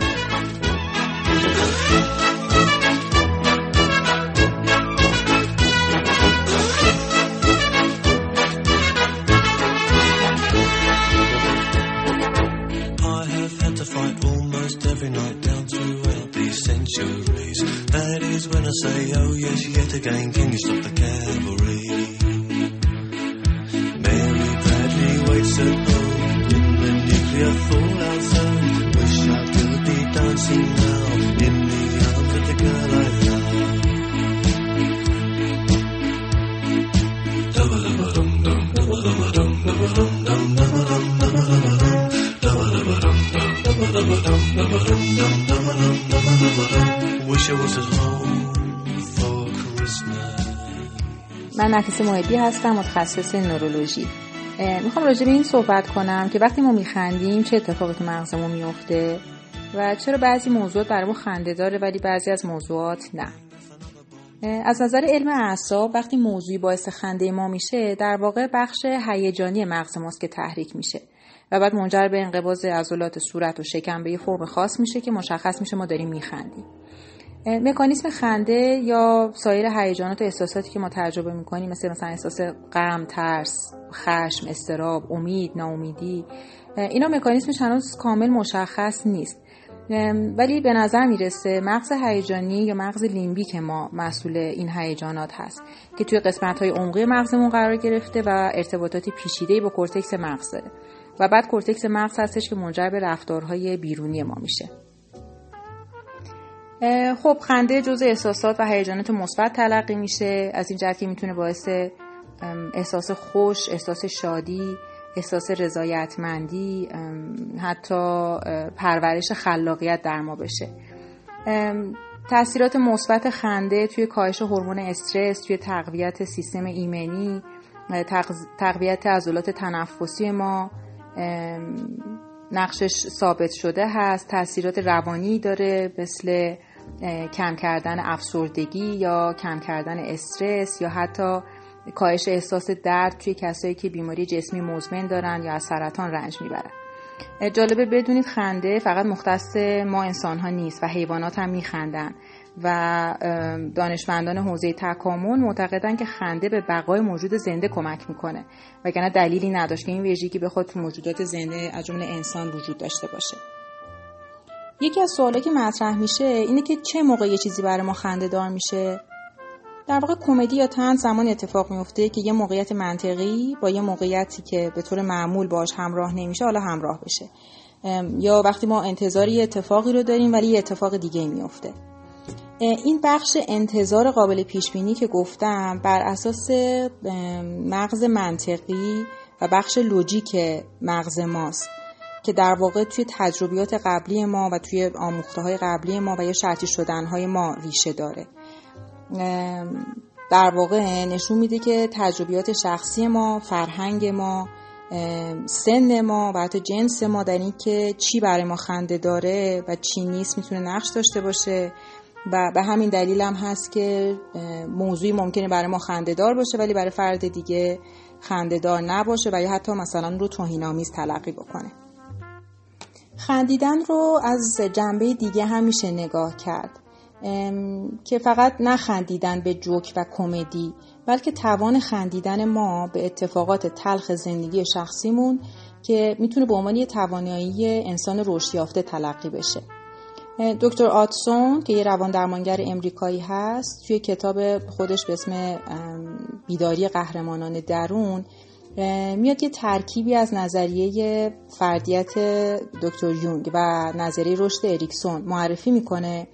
That is when I say, oh yes, yet again, can you stop the cavalry? Mary Bradley waits at home in the nuclear نفیس محبی هستم متخصص نورولوژی. می‌خوام راجع به این صحبت کنم که وقتی ما میخندیم چه اتفاقی تو مغزمون میفته و چرا بعضی موضوعات برای ما خنده داره ولی بعضی از موضوعات نه. از نظر علم اعصاب وقتی موضوعی باعث خنده ما میشه در واقع بخش هیجانی مغز ماست که تحریک میشه و بعد منجر به انقباض عضلات صورت و شکم به یه فرم خاص میشه که مشخص میشه ما داریم میخندیم. مکانیسم خنده یا سایر هیجانات و احساساتی که ما تجربه می‌کنیم مثل مثلا احساس غم، ترس، خشم، اضطراب، امید، ناامیدی اینا مکانیسمش هنوز کامل مشخص نیست. ولی به نظر می‌رسه مغز هیجانی یا مغز لیمبیک ما مسئول این هیجانات هست که توی قسمت های عمقی مغزمون قرار گرفته و ارتباطاتی پیچیده با کورتکس مغز داره. و بعد کورتکس مغز هستش که منجر به رفتارهای بیرونی ما میشه. خب خنده جزء احساسات و هیجانات مثبت تلقی میشه. از این جهت که می‌تونه باعث احساس خوش احساس شادی احساس رضایتمندی حتی پرورش خلاقیت در ما بشه. تاثیرات مثبت خنده توی کاهش هورمون استرس توی تقویت سیستم ایمنی تقویت عضلات تنفسی ما نقشش ثابت شده هست تاثیرات روانی داره مثل کم کردن افسردگی یا کم کردن استرس یا حتی کاهش احساس درد توی کسایی که بیماری جسمی مزمن دارن یا از سرطان رنج می‌برن. جالبه بدونید خنده فقط مختص ما انسان ها نیست و حیوانات هم میخندن و دانشمندان حوزه تکامل معتقدن که خنده به بقای موجود زنده کمک می‌کنه. وگرنه دلیلی نداشت که این ویژگی بخواد تو موجودات زنده از جمله انسان وجود داشته باشه. یکی از سوالایی که مطرح میشه اینه که چه موقع یه چیزی برای ما خنده دار میشه؟ در واقع کمدی یا طنز زمانی اتفاق میفته که یه موقعیت منطقی با یه موقعیتی که به طور معمول باش همراه نمیشه حالا همراه بشه. یا وقتی ما انتظار یه اتفاقی رو داریم ولی یه اتفاق دیگه میفته این بخش انتظار قابل پیش بینی که گفتم بر اساس مغز منطقی و بخش لوجیک مغز ماست. که در واقع توی تجربیات قبلی ما و توی آموخته های قبلی ما و یا شرطی شدن های ما ریشه داره. در واقع نشون میده که تجربیات شخصی ما فرهنگ ما سن ما و حتی جنس ما در این که چی برای ما خنده داره و چی نیست می‌تونه نقش داشته باشه. و به همین دلیل هم هست که موضوعی ممکنه برای ما خنده دار باشه ولی برای فرد دیگه خنده دار نباشه و یا حتی مثلا رو توهینآمیز تلقی بکنه. خندیدن رو از جنبه دیگه هم میشه نگاه کرد. که فقط نه خندیدن به جوک و کمدی بلکه توان خندیدن ما به اتفاقات تلخ زندگی شخصیمون که می‌تونه به عنوان یه توانایی انسان رشد یافته تلقی بشه. دکتر آتسون که یه روان درمانگر امریکایی هست توی کتاب خودش به اسم بیداری قهرمانان درون میاد یه ترکیبی از نظریه فردیت دکتر یونگ و نظریه رشد اریکسون معرفی می‌کنه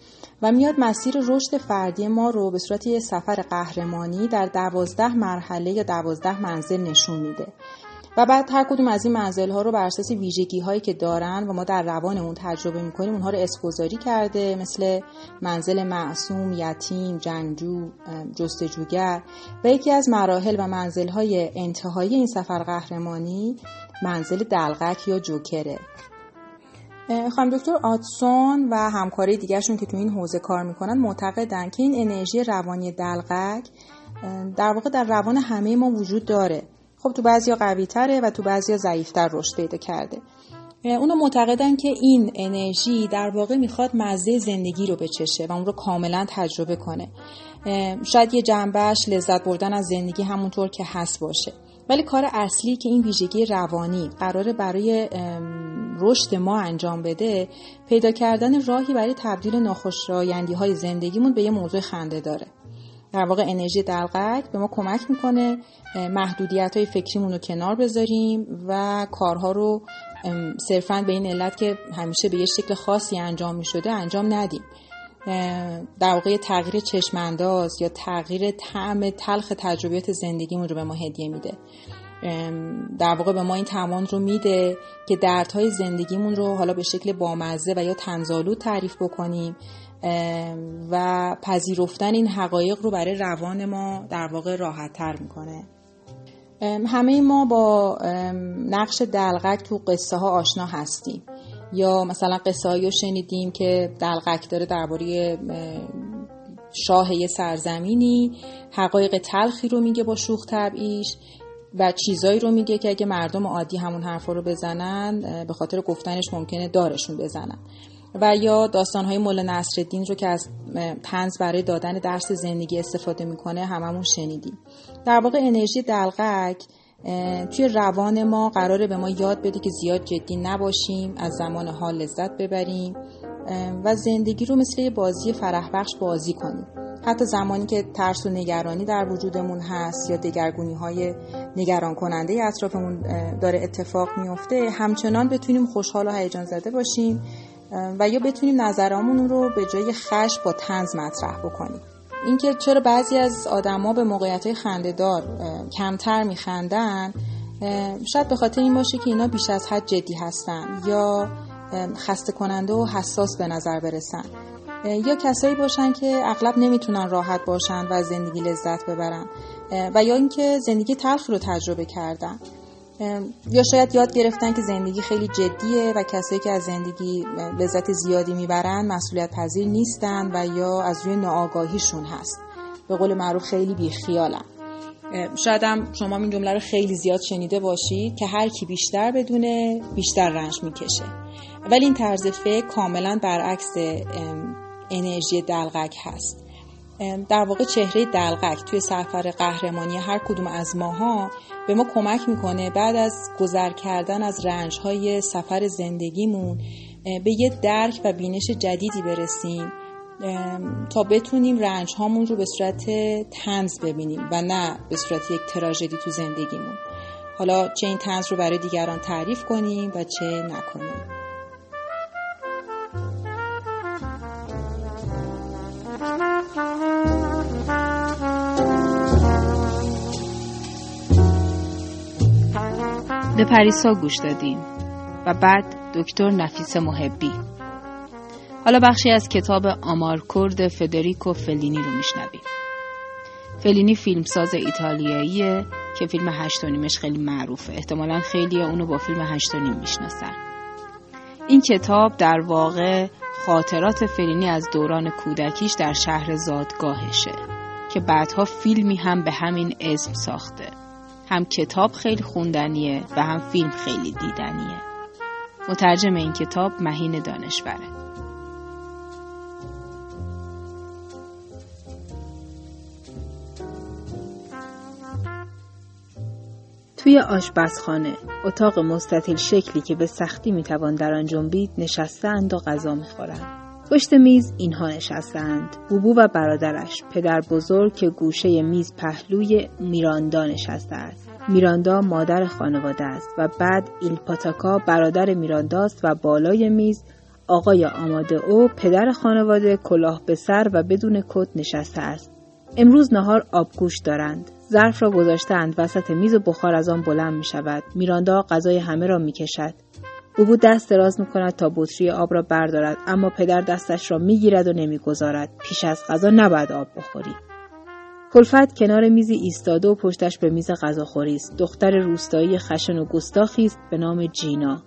و میاد مسیر رشد فردی ما رو به صورت یه سفر قهرمانی در دوازده مرحله یا دوازده منزل نشون میده. و بعد هر کدوم از این منزل ها رو بر اساس ویژگی هایی که دارن و ما در روانمون تجربه می‌کنیم اونها رو اسپوزاری کرده مثل منزل معصوم، یتیم، جنگجو، جستجوگر. و یکی از مراحل و منزل های انتهایی این سفر قهرمانی منزل دلغک یا جوکره. خانم دکتر آتسون و همکاری دیگرشون که تو این حوزه کار می‌کنن معتقدن که این انرژی روانی دلغک در واقع در روان همه ما وجود داره. خب تو بعضیا قوی تره و تو بعضیا ضعیفتر رشد پیدا کرده. اونا معتقدن که این انرژی در واقع می‌خواد مزه زندگی رو بچشه و اون رو کاملا تجربه کنه. شاید یه جنبش لذت بردن از زندگی همونطور که هست باشه. ولی کار اصلی که این ویژگی روانی قراره برای رشد ما انجام بده پیدا کردن راهی برای تبدیل ناخوشایندی های زندگیمون به یه موضوع خنده داره. در واقع انرژی دلغک به ما کمک می‌کنه محدودیت های فکریمون رو کنار بذاریم و کارها رو صرفا به این علت که همیشه به یه شکل خاصی انجام می‌شده انجام ندیم. در واقع تغییر چشمانداز یا تغییر طعم تلخ تجربیات زندگیمون رو به ما هدیه میده. در واقع به ما این توان رو میده که دردهای زندگیمون رو حالا به شکل بامزه و یا تنزالود تعریف بکنیم. و پذیرفتن این حقایق رو برای روان ما در واقع راحت تر می‌کنه همه ما با نقش دلغک تو قصه ها آشنا هستیم. یا مثلا قصه رو شنیدیم که دلغک داره درباره شاه سرزمینی حقایق تلخی رو میگه با شوخ طبعیش و چیزایی رو میگه که اگه مردم عادی همون حرفا رو بزنن به خاطر گفتنش ممکنه دارشون بزنن. و یا داستانهای مولا نصرالدین رو که از طنز برای دادن درس زندگی استفاده می‌کنه هممون شنیدیم. در واقع انرژی دلغک توی روان ما قراره به ما یاد بده که زیاد جدی نباشیم از زمان حال لذت ببریم و زندگی رو مثل یه بازی فرح بخش بازی کنیم. حتی زمانی که ترس و نگرانی در وجودمون هست یا دگرگونی های نگران کننده اطرافمون داره اتفاق میفته همچنان بتونیم خوشحال و هیجان زده باشیم. و یا بتونیم نظرامون رو به جای خش با تنز مطرح بکنیم. اینکه چرا بعضی از آدما به موقعیت خندهدار کمتر میخندن شاید به خاطر این باشه که اینا بیش از حد جدی هستن یا خسته کننده و حساس به نظر برسن. یا کسایی باشن که اغلب نمی‌تونن راحت باشن و زندگی لذت ببرن و یا اینکه زندگی تلخ رو تجربه کردن. یا شاید یاد گرفتن که زندگی خیلی جدیه و کسایی که از زندگی لذت زیادی می‌برن مسئولیت پذیر نیستن و یا از روی ناآگاهیشون هست. به قول معروف خیلی بیخیالن. شاید هم شما این جمله رو خیلی زیاد شنیده باشید که هر کی بیشتر بدونه بیشتر رنج می‌کشه. ولی این طرز فکر کاملا برعکس انرژی دلغک هست. در واقع چهره دلغک توی سفر قهرمانی هر کدوم از ماها به ما کمک می‌کنه بعد از گذر کردن از رنجهای سفر زندگیمون به یه درک و بینش جدیدی برسیم تا بتونیم رنج هامون رو به صورت تنز ببینیم و نه به صورت یک تراژدی تو زندگیمون. حالا چه این تنز رو برای دیگران تعریف کنیم و چه نکنیم. به پریسا گوش دادیم و بعد دکتر نفیس محبی. حالا بخشی از کتاب آمار کرد فدریکو فلینی رو میشنویم. فلینی فیلمساز ایتالیاییه که فیلم هشت و نیمش خیلی معروفه. احتمالا خیلی اونو با فیلم هشت و نیم می‌شناسن. این کتاب در واقع خاطرات فلینی از دوران کودکیش در شهر زادگاهشه که بعدها فیلمی هم به همین اسم ساخته. هم کتاب خیلی خوندنیه و هم فیلم خیلی دیدنیه. مترجم این کتاب مهین دانشوره. توی آشپزخانه اتاق مستطیل شکلی که به سختی می‌توان در آن جنبید نشستند و غذا می‌خورند. پشت میز اینها نشستند بوبو و برادرش پدر بزرگ که گوشه میز پهلوی میراندا نشسته است میراندا مادر خانواده است و بعد ایلپاتاکا برادر میرانداست و بالای میز آقای آماده او پدر خانواده کلاه به سر و بدون کت نشسته است امروز نهار آبگوش دارند ظرف را گذاشتند وسط میز و بخار از آن بلند می شود. میراندا غذای همه را می کشد. بوبو دست دراز می کند تا بطری آب را بردارد اما پدر دستش را می گیرد و نمی گذارد. پیش از غذا نباید آب بخوری. کلفت کنار میزی ایستاده و پشتش به میز غذاخوری است. دختر روستایی خشن و گستاخی است به نام جینا.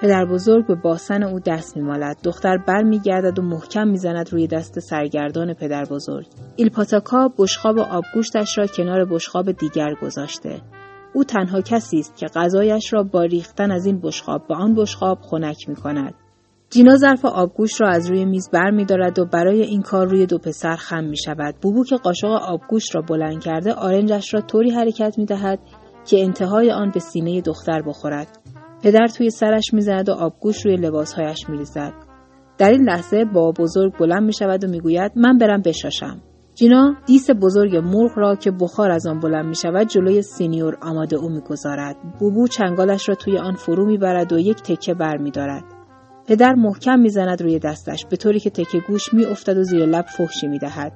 پدر بزرگ به باسن او دست میمالد. دختر بر میگردد و محکم می‌زند روی دست سرگردان پدر بزرگ. ایلپاتاکا بشخاب آبگوشتش را کنار بشخاب دیگر گذاشته. او تنها کسی است که غذایش را با ریختن از این بشخاب به آن بشخاب خنک می کند. جینا ظرف آبگوش را از روی میز بر می دارد و برای این کار روی دو پسر خم می شود. بوبو که قاشق آبگوش را بلند کرده آرنجش را طوری حرکت می دهد که انتهای آن به سینه دختر بخورد. پدر توی سرش می‌زند و آبگوش روی لباسهایش میریزد در این لحظه با بزرگ بلند می شود و می‌گوید من برم بشاشم جینا دیس بزرگ مرغ را که بخار از آن بلند می شود جلوی سینیور آماده او می‌گذارد بوبو چنگالش را توی آن فرو می‌برد و یک تکه بر می دارد. پدر محکم می‌زند روی دستش به طوری که تکه گوش می افتد و زیر لب فحشی می دهد.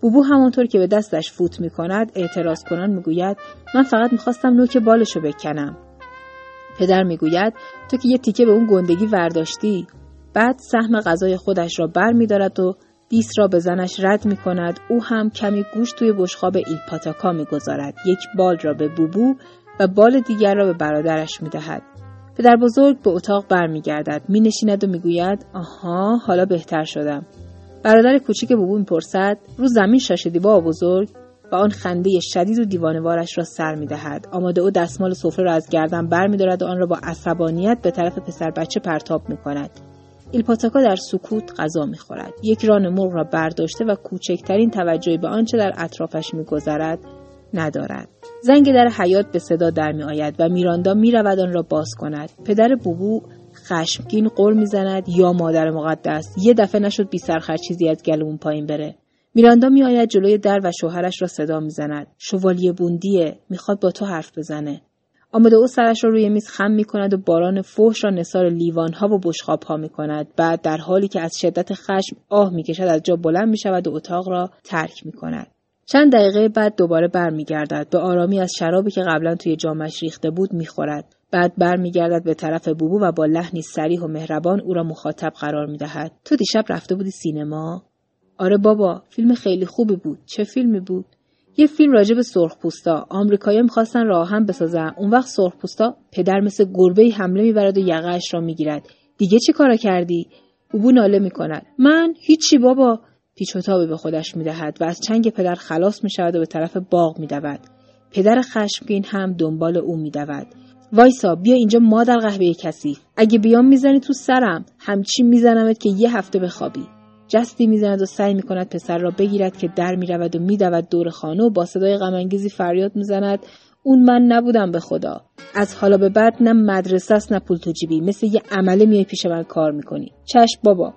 بوبو همانطور که به دستش فوت می کند اعتراض کنان می‌گوید من فقط می‌خواستم نوک بالشو بکنم پدر می‌گوید تو که یه تیکه به اون گندگی ورداشتی بعد سهم غذای خودش را بر می دارد و دیس را به زنش رد می کند او هم کمی گوش توی بشخاب ایلپاتاکا می گذارد. یک بال را به بوبو و بال دیگر را به برادرش می دهد. پدر بزرگ به اتاق بر می گردد. می نشیند و می گوید آها حالا بهتر شدم. برادر کوچیک بوبو می پرسد رو زمین شاشدی با بزرگ و آن خنده شدید و دیوانوارش را سر می دهد. آماده او دستمال سفره را از گردن بر می دارد و آن را با عصبانیت به طرف پسر بچه پرتاب می کند. ایلپاتاکا در سکوت غذا می خورد. یک ران مرغ را برداشته و کوچکترین توجهی به آنچه در اطرافش می گذرد ندارد. زنگ در حیات به صدا در می آید و میراندا می رود آن را باز کند. پدر بوبو خشمگین قول می‌زند یا مادر مقدس یه دفعه نشد بی سرخر چیزی از گلوم پایین بره میراندا میآید جلوی در و شوهرش را صدا می‌زند شوالیه بوندیه می‌خواد با تو حرف بزنه آمده او سرش را روی میز خم می کند و باران فحش را نثار لیوانها و بشخابها می کند. بعد در حالی که از شدت خشم آه می کشد از جا بلند می شود و اتاق را ترک می کند. چند دقیقه بعد دوباره برمیگردد. به آرامی از شرابی که قبلا توی جامش ریخته بود می‌خورد. بعد برمیگردد به طرف بوبو و با لحنی سریح و مهربان او را مخاطب قرار می‌دهد. تو دیشب رفته بودی سینما؟ آره بابا فیلم خیلی خوبی بود. چه فیلمی بود؟ یه فیلم راجع به سرخپوستا. آمریکایی‌ها می‌خواستن راه هم بسازن. اون وقت سرخپوستا پدر مثل گربه حمله می‌برد و یقهش را می‌گیرد. دیگه چی کارا کردی؟ بوبو ناله می‌کند. من هیچی بابا. پیچ به خودش می‌دهد و از چنگ پدر خلاص می‌شود و به طرف باغ میدود. پدر خشمگین هم دنبال او میدود. وایسا بیا اینجا مادر قهوه کسی اگه بیام می‌زنی تو سرم. همچی میزنمت که یه هفته بخوابی. جستی می‌زند و سعی می‌کند پسر را بگیرد که در می‌رود و میدود دور خانه و با صدای غمانگیزی فریاد می‌زند اون من نبودم به خدا. از حالا به بعد نه مدرسه است نه پول تو جیبی. مثل یه عمله میای پیش من کار می‌کنی. چشم بابا.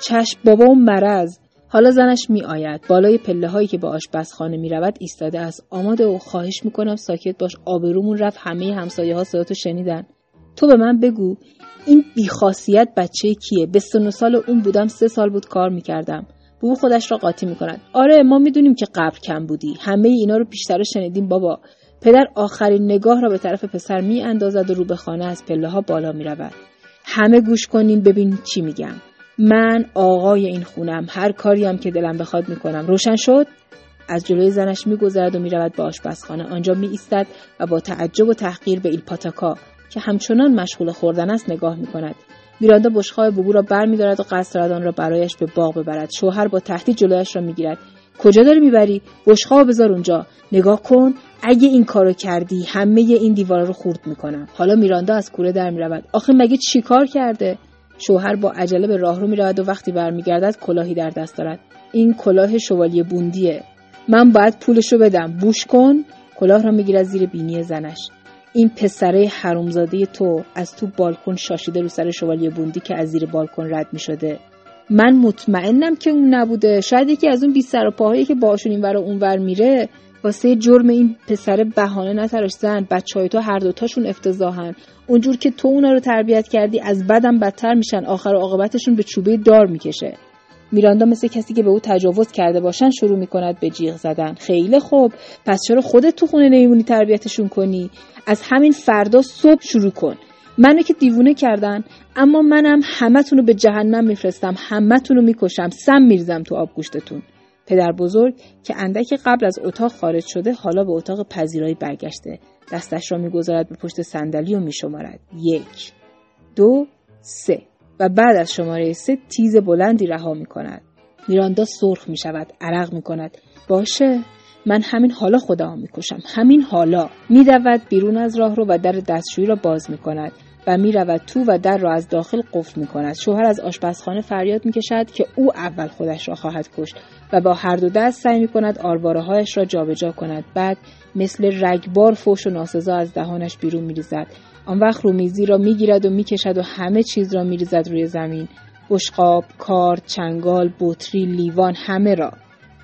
چشم بابا اون مرض. حالا زنش می آید بالای پله هایی که به آشپزخانه می رود ایستاده است. آماده و خواهش می کنم ساکت باش. آبرومون رفت. همه همسایه ها صداتو شنیدن. تو به من بگو. این بیخاصیت بچه کیه؟ به سن سال اون بودم سه سال بود کار می‌کردم. بو خودش را قاطی می‌کند. آره ما می‌دونیم که قبر کم بودی. همه اینا رو پیشتر شنیدیم بابا. پدر آخرین نگاه را به طرف پسر می اندازد و رو به خانه از پله ها بالا می رود. همه گوش کنین ببین چی میگم. من آقای این خونم. هر کاری هم که دلم بخواد می‌کنم. روشن شد؟ از جلوی زنش میگذرد و می‌رود به آشپزخانه. آنجا می ایستد و با تعجب و تحقیر به ایلپاتاکا که همچنان مشغول خوردن است نگاه می کند. میراندا بشقاب بوبو را بر میدارد و قصد دارد آن را برایش به باغ ببرد. شوهر با تهدید جلویش را می‌گیرد. کجا داری می‌بری؟ بشقاب بذار اونجا. نگاه کن اگه این کارو کردی همه این دیوارا رو خورد می‌کنم. حالا میراندا از کوره در می‌رود. آخه مگه چی کار کرده؟ شوهر با عجله به راهرو می‌رود و وقتی برمیگردد کلاهی در دست دارد. این کلاه شوالیه بوندیه. من باید پولشو بدم. بوش کن. کلاه را می‌گیرد زیر بینی زنش. این پسره حرومزاده تو از تو بالکن شاشیده رو سر شوالیه بوندی که از زیر بالکن رد می شده. من مطمئنم که اون نبوده. شاید یکی از اون بی سر و پاهایی که باشون این ور و اون ور میره واسه جرم این پسر بهانه نتراش زن بچه های تو هر دوتاشون افتضاحن. اونجور که تو اونا رو تربیت کردی از بدم بدتر میشن. آخر و عاقبتشون به چوبه دار می‌کشه. میراندا مثل کسی که به او تجاوز کرده باشن شروع می‌کند به جیغ زدن. خیلی خوب. پس چرا خودت تو خونه نمیمونی تربیتشون کنی؟ از همین فردا صبح شروع کن. منو که دیوونه کردن اما منم همتون رو به جهنم میفرستم همتون رو می‌کشم سم میرزم تو آب گوشتتون. پدر بزرگ که اندک قبل از اتاق خارج شده حالا به اتاق پذیرایی برگشته. دستش را می‌گذارد به پشت صندلی و میشمارد. یک دو سه. و بعد از شماره سه تیز بلندی رها می کند. میراندا سرخ می شود. عرق می کند. باشه من همین حالا خدا می کشم. همین حالا. می رود بیرون از راه رو و در دستشویی را باز می کند. و می رود تو و در را از داخل قفل می کند. شوهر از آشپزخانه فریاد می کشد که او اول خودش را خواهد کشت و با هر دو دست سعی می کند آرواره هایش را جابجا کند. بعد مثل رگبار فوش و ناسزا از دهانش بیرون می ریزد. آن وقت رومیزی را می‌گیرد و می‌کشد و همه چیز را میریزد روی زمین. بشقاب کارد چنگال بطری لیوان همه را.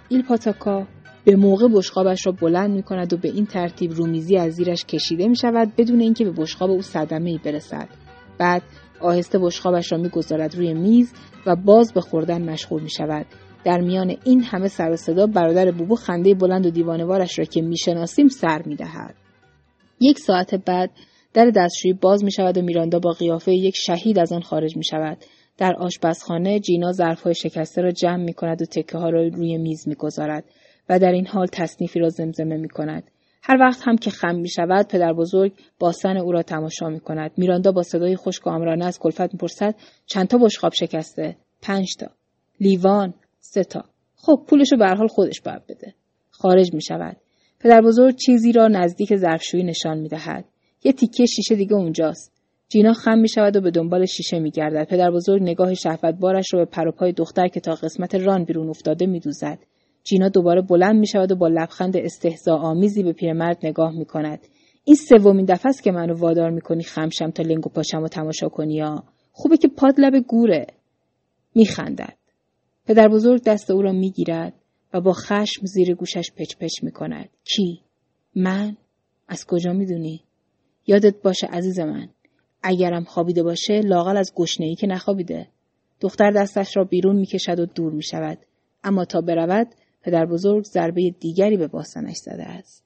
ایل پاتاکا به موقع بشقابش را بلند می کند و به این ترتیب رومیزی از زیرش کشیده می شود بدون اینکه به بشقاب او صدمه ای برسد. بعد آهسته بشقابش را می‌گذارد روی میز و باز به خوردن مشغول می شود در میان این همه سر و صدا برادر بوبو خنده بلند و دیوانوارش را که می‌شناسیم سر می دهد. یک ساعت بعد در دستشویی باز می شود و میراندا با قیافه یک شهید از آن خارج می شود. در آشپزخانه جینا ظرفهای شکسته را جمع می کند و تکه ها را روی میز می گذارد و در این حال تصنیفی را زمزمه می کند. هر وقت هم که خم می شود پدر بزرگ باسن او را تماشا می کند. میراندا با صدای خشک و آمرانه از کلفت می‌پرسد چند تا بشقاب شکسته؟ پنج تا. لیوان؟ سه تا. خب پولشو به حال خودش باید بده. خارج می شود. پدر بزرگ چیزی را نزدیک ظرفشویی نشان می دهد. یه تیکه شیشه دیگه اونجاست. جینا خم می شود و به دنبال شیشه می گردد. پدر بزرگ نگاه شهوت بارش رو به پروپای دختر که تا قسمت ران بیرون افتاده می دوزد. جینا دوباره بلند می شود و با لبخند استهزا آمیزی به پیرمرد نگاه می کند. این سومین دفعه است که منو وادار می‌کنی خمشم تا لنگو پاشم و تماشا کنی یا خوبه که پاد لب گوره میخندد پدر بزرگ دست او را می‌گیرد و با خشم زیر گوشش پچ پچ می‌کند کی من از کجا می‌دونی یادت باشه عزیز من اگرم خوابیده باشه لاقل از گشنهای که نخوابیده. دختر دستش را بیرون می‌کشد و دور می‌شود. اما تا برود پدر بزرگ ضربه دیگری به باسنش زده است.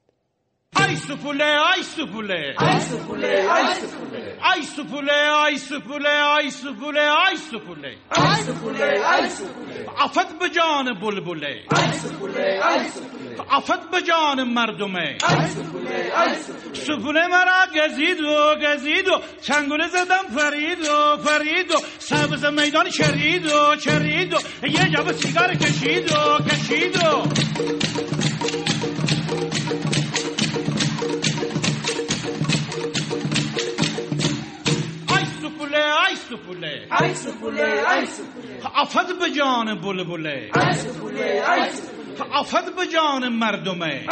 ای سپوله ای سپوله ای سپوله ای سپوله ای سپوله ای سپوله ای سپوله افت بجاند بول بوله افت بجاند مردمه سپوله مرا گزیدو گزیدو شنگوله زدم فریدو فریدو سال به زمیدانی چریدو چریدو ای یه جا با سیگار کشیدو کشیدو بلبلے آئی سپلے آئی سپلے آئی سپلے افد بجان بلبلے۔ آئی سپلے آئی سپلے آفت به جان مردمه.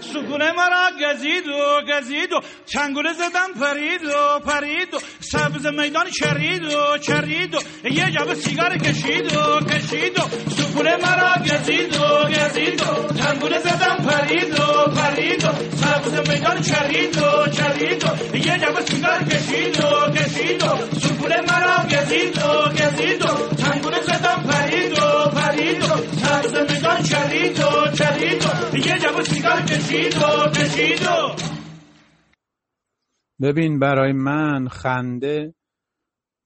سکونه مرا گزید و گزید و چنگوله زدم پرید و پرید و سبز میدان چرید و چرید و یه جب سیگار کشید و کشید و سکونه مرا گزید و گزید و چنگوله زدم پرید و پرید و سبز میدان چرید و چرید و یه جب سیگار کشید و کشید و سکونه مرا گزید و گزید و چنگوله زدم پرید و پرید و سبز میدان چرید و چرید و جب سیگار کشید و کشید ببین برای من خنده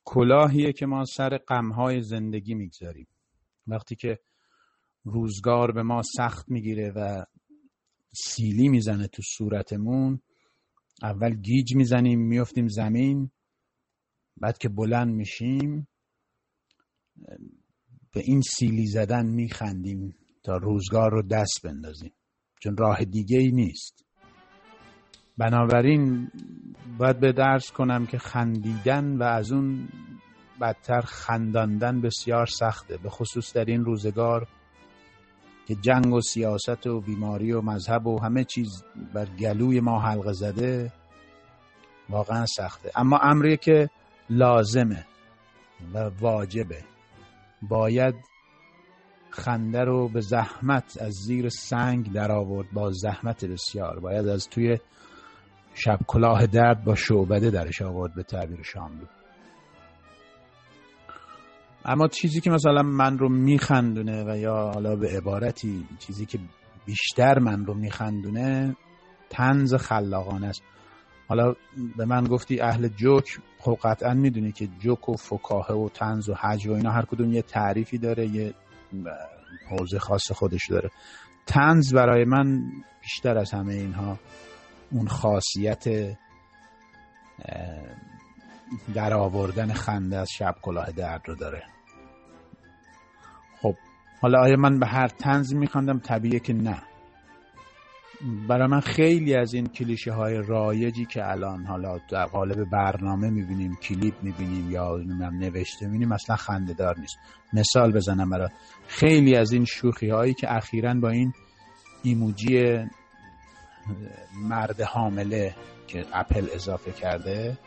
کلاهیه که ما سر غمهای زندگی می‌گذاریم. وقتی که روزگار به ما سخت می‌گیره و سیلی می‌زنه تو صورتمون اول گیج می‌زنیم میفتیم زمین بعد که بلند میشیم به این سیلی زدن میخندیم تا روزگار رو دست بندازیم. چون راه دیگه ای نیست. بنابراین باید به درس کنم که خندیدن و از اون بدتر خنداندن بسیار سخته به خصوص در این روزگار که جنگ و سیاست و بیماری و مذهب و همه چیز بر گلوی ما حلقه زده واقعا سخته. اما امری که لازمه و واجبه. باید خنده رو به زحمت از زیر سنگ در آورد با زحمت بسیار. باید از توی شب کلاه درد با شعبده درش آورد به تعبیر شاملو. اما چیزی که مثلا من رو میخندونه و یا حالا به عبارتی چیزی که بیشتر من رو میخندونه تنز خلاقانه است. حالا به من گفتی اهل جوک خب قطعا می‌دونی که جوک و فکاهه و تنز و حج و اینا هر کدوم یه تعریفی داره یه حوزه خاص خودش داره. تنز برای من بیشتر از همه اینها اون خاصیت در آوردن خنده از شب کلاه درد رو داره. خب حالا آیا من به هر تنز میخواندم؟ طبیعه که نه. برای من خیلی از این کلیشه های رایجی که الان حالا در قالب برنامه می‌بینیم کلیپ می‌بینیم یا نوشته می‌بینیم اصلا خنده دار نیست. مثال بزنم برای خیلی از این شوخی هایی که اخیرا با این ایموجی مرد حامله که اپل اضافه کرده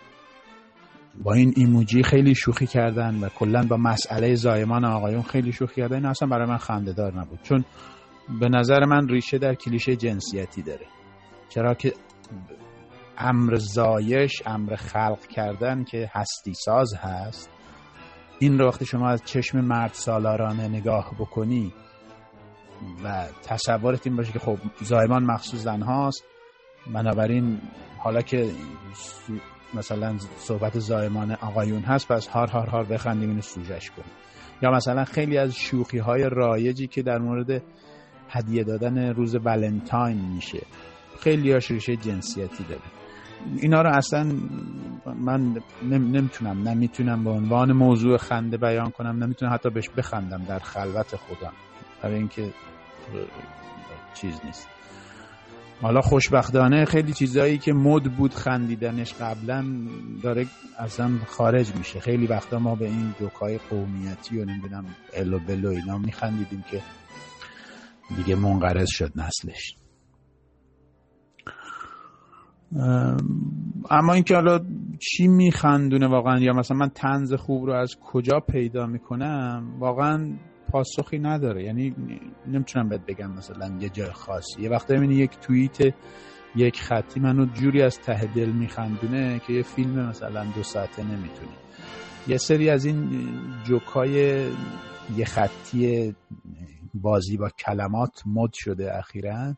با این ایموجی خیلی شوخی کردن و کلا با مسئله زایمان آقایون خیلی شوخی کردن این اصلا برای من خنده دار نبود. چون به نظر من ریشه در کلیشه جنسیتی داره. چرا که امر زایش امر خلق کردن که هستی ساز هست این رو وقتی شما از چشم مرد سالارانه نگاه بکنی و تصورت این باشه که خب زایمان مخصوص زن هاست بنابراین حالا که مثلا صحبت زایمان آقایون هست پس هار هار هار بخندیم اینو سوژش کنیم. یا مثلا خیلی از شوخی های رایجی که در مورد هدیه دادن روز ولنتاین میشه. خیلی ریشه جنسیتی داره. اینا رو اصلا من نمی‌تونم نمی‌تونم به عنوان موضوع خنده بیان کنم. نمی‌تونم حتی بهش بخندم در خلوت خودم. برای اینکه چیز نیست. حالا خوشبختانه خیلی چیزایی که مد بود خندیدنش قبلا داره اصلا خارج میشه. خیلی وقتا ما به این جوکای قومیتی و نمی‌دونم الو بلو اینا میخندیدیم که دیگه منقرض شد نسلش. اما اینکه حالا چی میخندونه واقعا؟ یا مثلا من تنز خوب رو از کجا پیدا می‌کنم؟ واقعا پاسخی نداره. یعنی نمی‌تونم بهت بگم مثلا یه جای خاصی. یه وقتا می‌بینی یک توییت یک خطی منو جوری از ته دل میخندونه که یه فیلم مثلا دو ساعته نمی‌تونی. یه سری از این جوکای یه خطی بازی با کلمات مد شده اخیرا.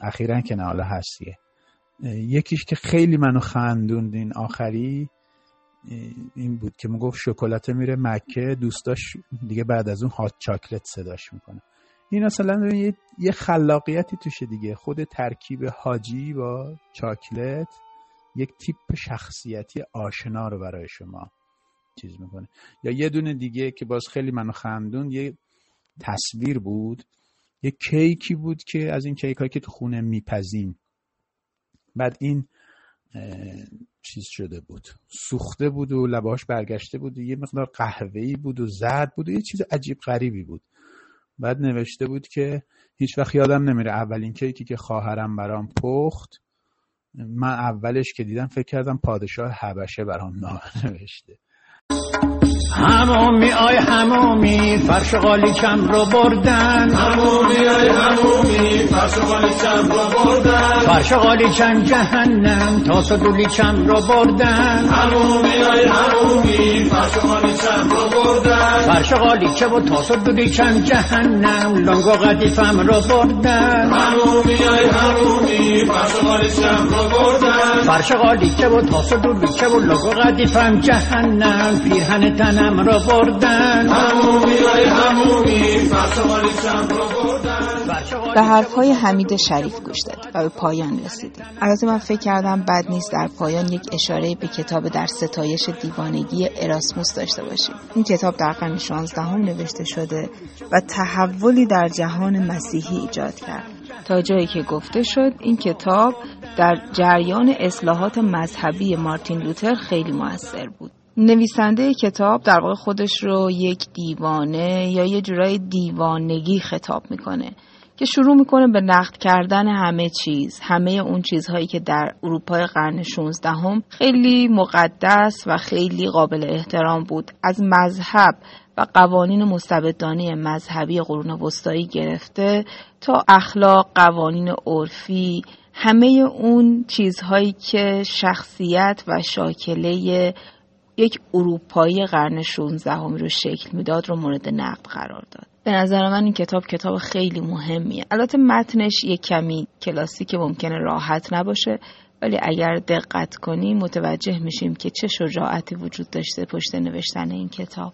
اخیرا که نه حالا هستیه. یکیش که خیلی منو خندوند این آخری این بود که می‌گفت شکلات میره مکه دوستاش دیگه بعد از اون هات چاکلت صداش می‌کنه. این مثلا یه, یه خلاقیتی توشه دیگه. خود ترکیب حاجی با چاکلت یک تیپ شخصیتی آشنا رو برای شما چیز می‌کنه. یا یه دونه دیگه که باز خیلی منو خندون یه تصویر بود یه کیکی بود که از این کیک هایی که تو خونه میپزیم. بعد این چیز شده بود. سوخته بود و لباش برگشته بود. و یه مقدار قهوه‌ای بود و زرد بود و یه چیز عجیب غریبی بود. بعد نوشته بود که هیچ وقت یادم نمیره اولین کیکی که خواهرم برام پخت. من اولش که دیدم فکر کردم پادشاه حبشه برام نامه نوشته. همومی آی همومی فرش قالیچم رو بردن. همومی آی همومی فرش قالیچم رو بردن. فرش قالیچم جهنم تاس و دولیچم رو بردن. همومی آی همومی فرش قالیچم رو بردن. فرش قالیچه و تاس و دولیچم جهنم لنگ و قدیفم رو بردن. همومی آی همومی فرش قالیچم رو بردن. فرش قالیچه و تاس و دولیچه و لنگ و قدیفم جهنم پیرهن تنم رو بردن. همومی آی همومی فرش قالیچم رو بردن. به حرفهای حمید شریف گوش دادیم و به پایان رسیدیم. البته من فکر کردم بد نیست در پایان یک اشاره به کتاب در ستایش دیوانگی اراسموس داشته باشیم. این کتاب در قرن 16 هم نوشته شده و تحولی در جهان مسیحی ایجاد کرد. تا جایی که گفته شد این کتاب در جریان اصلاحات مذهبی مارتین لوتر خیلی موثر بود. نویسنده کتاب در واقع خودش رو یک دیوانه یا یه جورای دیوانگی خطاب می‌کنه که شروع می‌کنه به نقد کردن همه چیز همه اون چیزهایی که در اروپای قرن 16 هم خیلی مقدس و خیلی قابل احترام بود. از مذهب و قوانین مستبدانه مذهبی قرون وسطایی گرفته تا اخلاق قوانین عرفی همه اون چیزهایی که شخصیت و شاکله یک اروپایی قرن 16 هم رو شکل می‌داد رو مورد نقد قرار داد. به نظر من این کتاب کتاب خیلی مهمیه. البته متنش یک کمی کلاسیک ممکنه راحت نباشه ولی اگر دقت کنیم متوجه میشیم که چه شجاعتی وجود داشته پشت نوشتن این کتاب.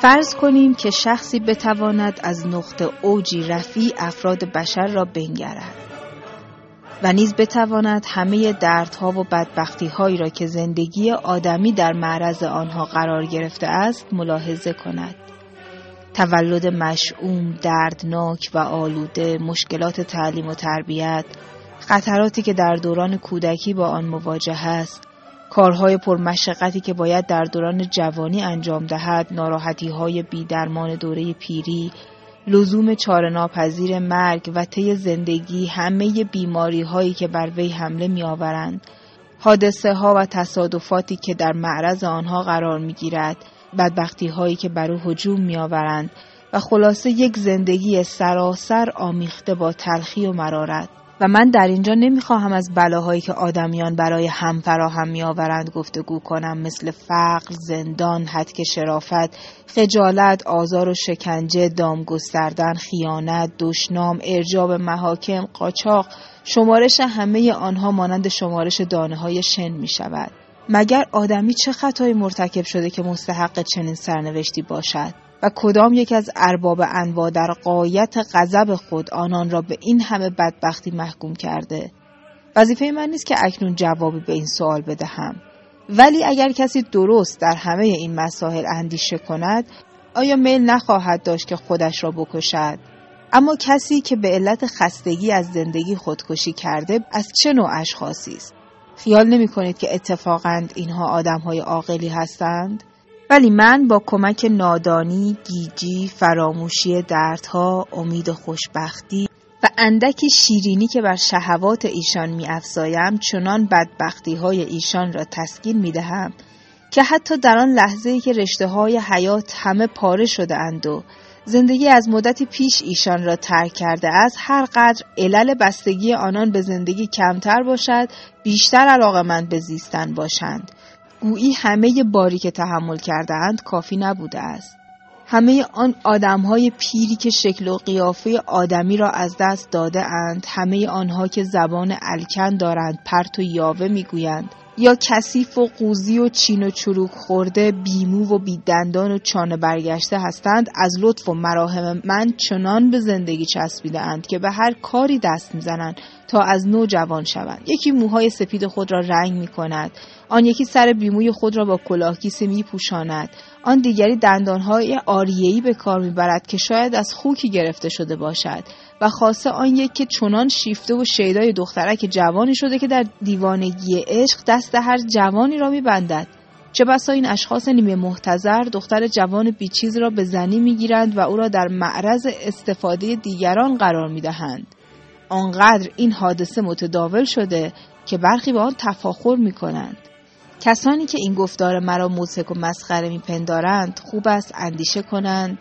فرض کنیم که شخصی بتواند از نقطه اوجی رفیع افراد بشر را بنگرد و نیز بتواند همه دردها و بدبختیهایی را که زندگی آدمی در معرض آنها قرار گرفته است ملاحظه کند. تولد مشعوم، دردناک و آلوده، مشکلات تعلیم و تربیت، خطراتی که در دوران کودکی با آن مواجه است، کارهای پرمشقتی که باید در دوران جوانی انجام دهد، ناراحتی های بیدرمان دوره پیری، لزوم چاره ناپذیر مرگ و طی زندگی همه بیماری هایی که بر وی حمله می آورند، حادثه ها و تصادفاتی که در معرض آنها قرار می گیرد، بدبختی هایی که بر او هجوم می آورند و خلاصه یک زندگی سراسر آمیخته با تلخی و مرارت. و من در اینجا نمی‌خواهم از بلاهایی که آدمیان برای هم فراهم میآورند گفتگو کنم مثل فقر، زندان، حدک شرافت، خجالت، آزار و شکنجه، دام گستردن، خیانت، دشنام، ارجاب محاکم، قاچاق، شمارش همه آنها مانند شمارش دانه های شن می شود. مگر آدمی چه خطایی مرتکب شده که مستحق چنین سرنوشتی باشد؟ و کدام یک از ارباب انواع در قایت غضب خود آنان را به این همه بدبختی محکوم کرده؟ وظیفه من نیست که اکنون جوابی به این سوال بدهم. ولی اگر کسی درست در همه این مسائل اندیشه کند آیا میل نخواهد داشت که خودش را بکشد؟ اما کسی که به علت خستگی از زندگی خودکشی کرده از چه نوع اشخاصی است؟ خیال نمی کنید که اتفاقا اینها آدم های عاقلی هستند؟ ولی من با کمک نادانی، گیجی، فراموشی دردها، امید و خوشبختی و اندکی شیرینی که بر شهوات ایشان می افزایم چنان بدبختی های ایشان را تسکین می دهم که حتی در آن لحظه ای که رشته های حیات همه پاره شده اند و زندگی از مدتی پیش ایشان را ترک کرده است هر قدر علل بستگی آنان به زندگی کمتر باشد بیشتر علاقمند به زیستن باشند. گویی همه باری که تحمل کرده اند کافی نبوده است. همه آن آدمهای پیری که شکل و قیافه آدمی را از دست داده اند همه آنها که زبان الکن دارند پرت و یاوه می‌گویند. یا کثیف و قوزی و چین و چروک خورده بیمو و بیدندان و چانه برگشته هستند از لطف و مراهم من چنان به زندگی چسبیده اند که به هر کاری دست می‌زنند تا از نو جوان شوند. یکی موهای سپید خود را رنگ می کند آن یکی سر بیموی خود را با کلاهگیسی می پوشاند آن دیگری دندانهای آریه‌ای به کار می‌برد که شاید از خوکی گرفته شده باشد و خاصه آن یک که چنان شیفته و شیدای دخترک جوانی شده که در دیوانگی عشق دست هر جوانی را میبندد. چه بسا این اشخاص نیمه محتضر دختر جوان بیچیز را به زنی می‌گیرند و او را در معرض استفاده دیگران قرار می‌دهند. آنقدر این حادثه متداول شده که برخی به آن تفاخر می‌کنند. کسانی که این گفتار مرا موسک و مسخره میپندارند خوب است اندیشه کنند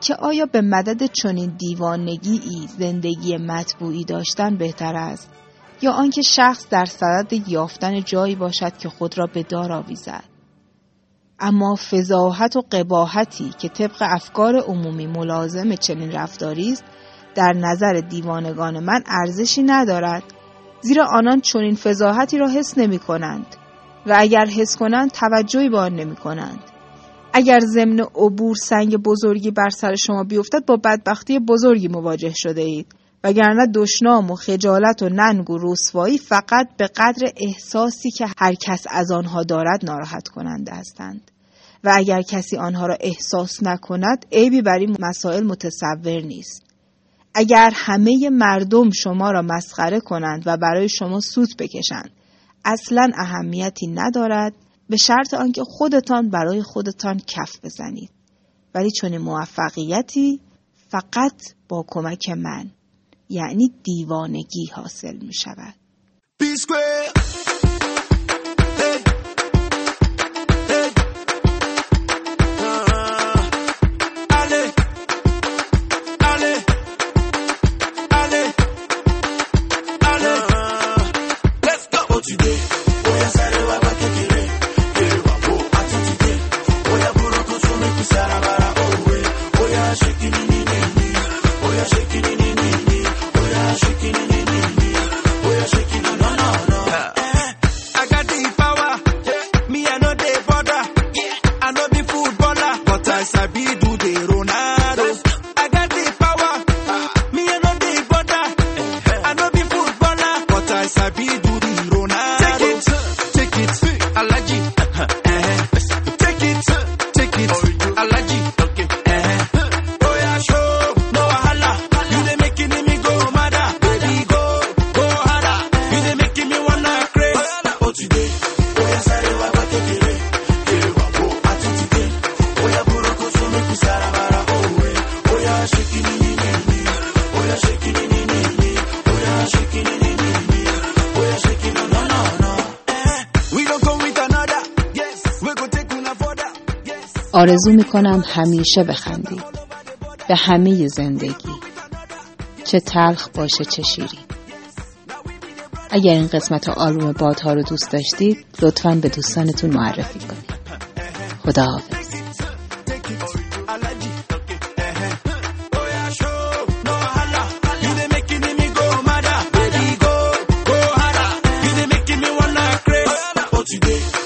که آیا به مدد چنین دیوانگی ای زندگی مطبوعی داشتن بهتر است یا آنکه شخص در صدد یافتن جایی باشد که خود را به دار آویزد. اما فضاحت و قباحتی که طبق افکار عمومی ملازم چنین رفتاری است در نظر دیوانگان من ارزشی ندارد زیرا آنان چنین فضاحتی را حس نمی کنند و اگر حس کنند توجهی به آن نمی کنند. اگر ضمن عبور سنگ بزرگی بر سر شما بیفتد با بدبختی بزرگی مواجه شده اید وگرنه دشنام و خجالت و ننگ و رسوایی فقط به قدر احساسی که هر کس از آنها دارد ناراحت کننده هستند. و اگر کسی آنها را احساس نکند عیبی بر این مسائل متصور نیست. اگر همه مردم شما را مسخره کنند و برای شما سوت بکشند اصلا اهمیتی ندارد. به شرط آنکه خودتان برای خودتان کف بزنید. ولی چون موفقیتی فقط با کمک من یعنی دیوانگی حاصل می شود آرزو می‌کنم همیشه بخندی، به همه زندگی چه تلخ باشه چه شیری. اگر این قسمت آلبوم بادها رو دوست داشتید لطفا به دوستانتون معرفی کنید خداحافظ today.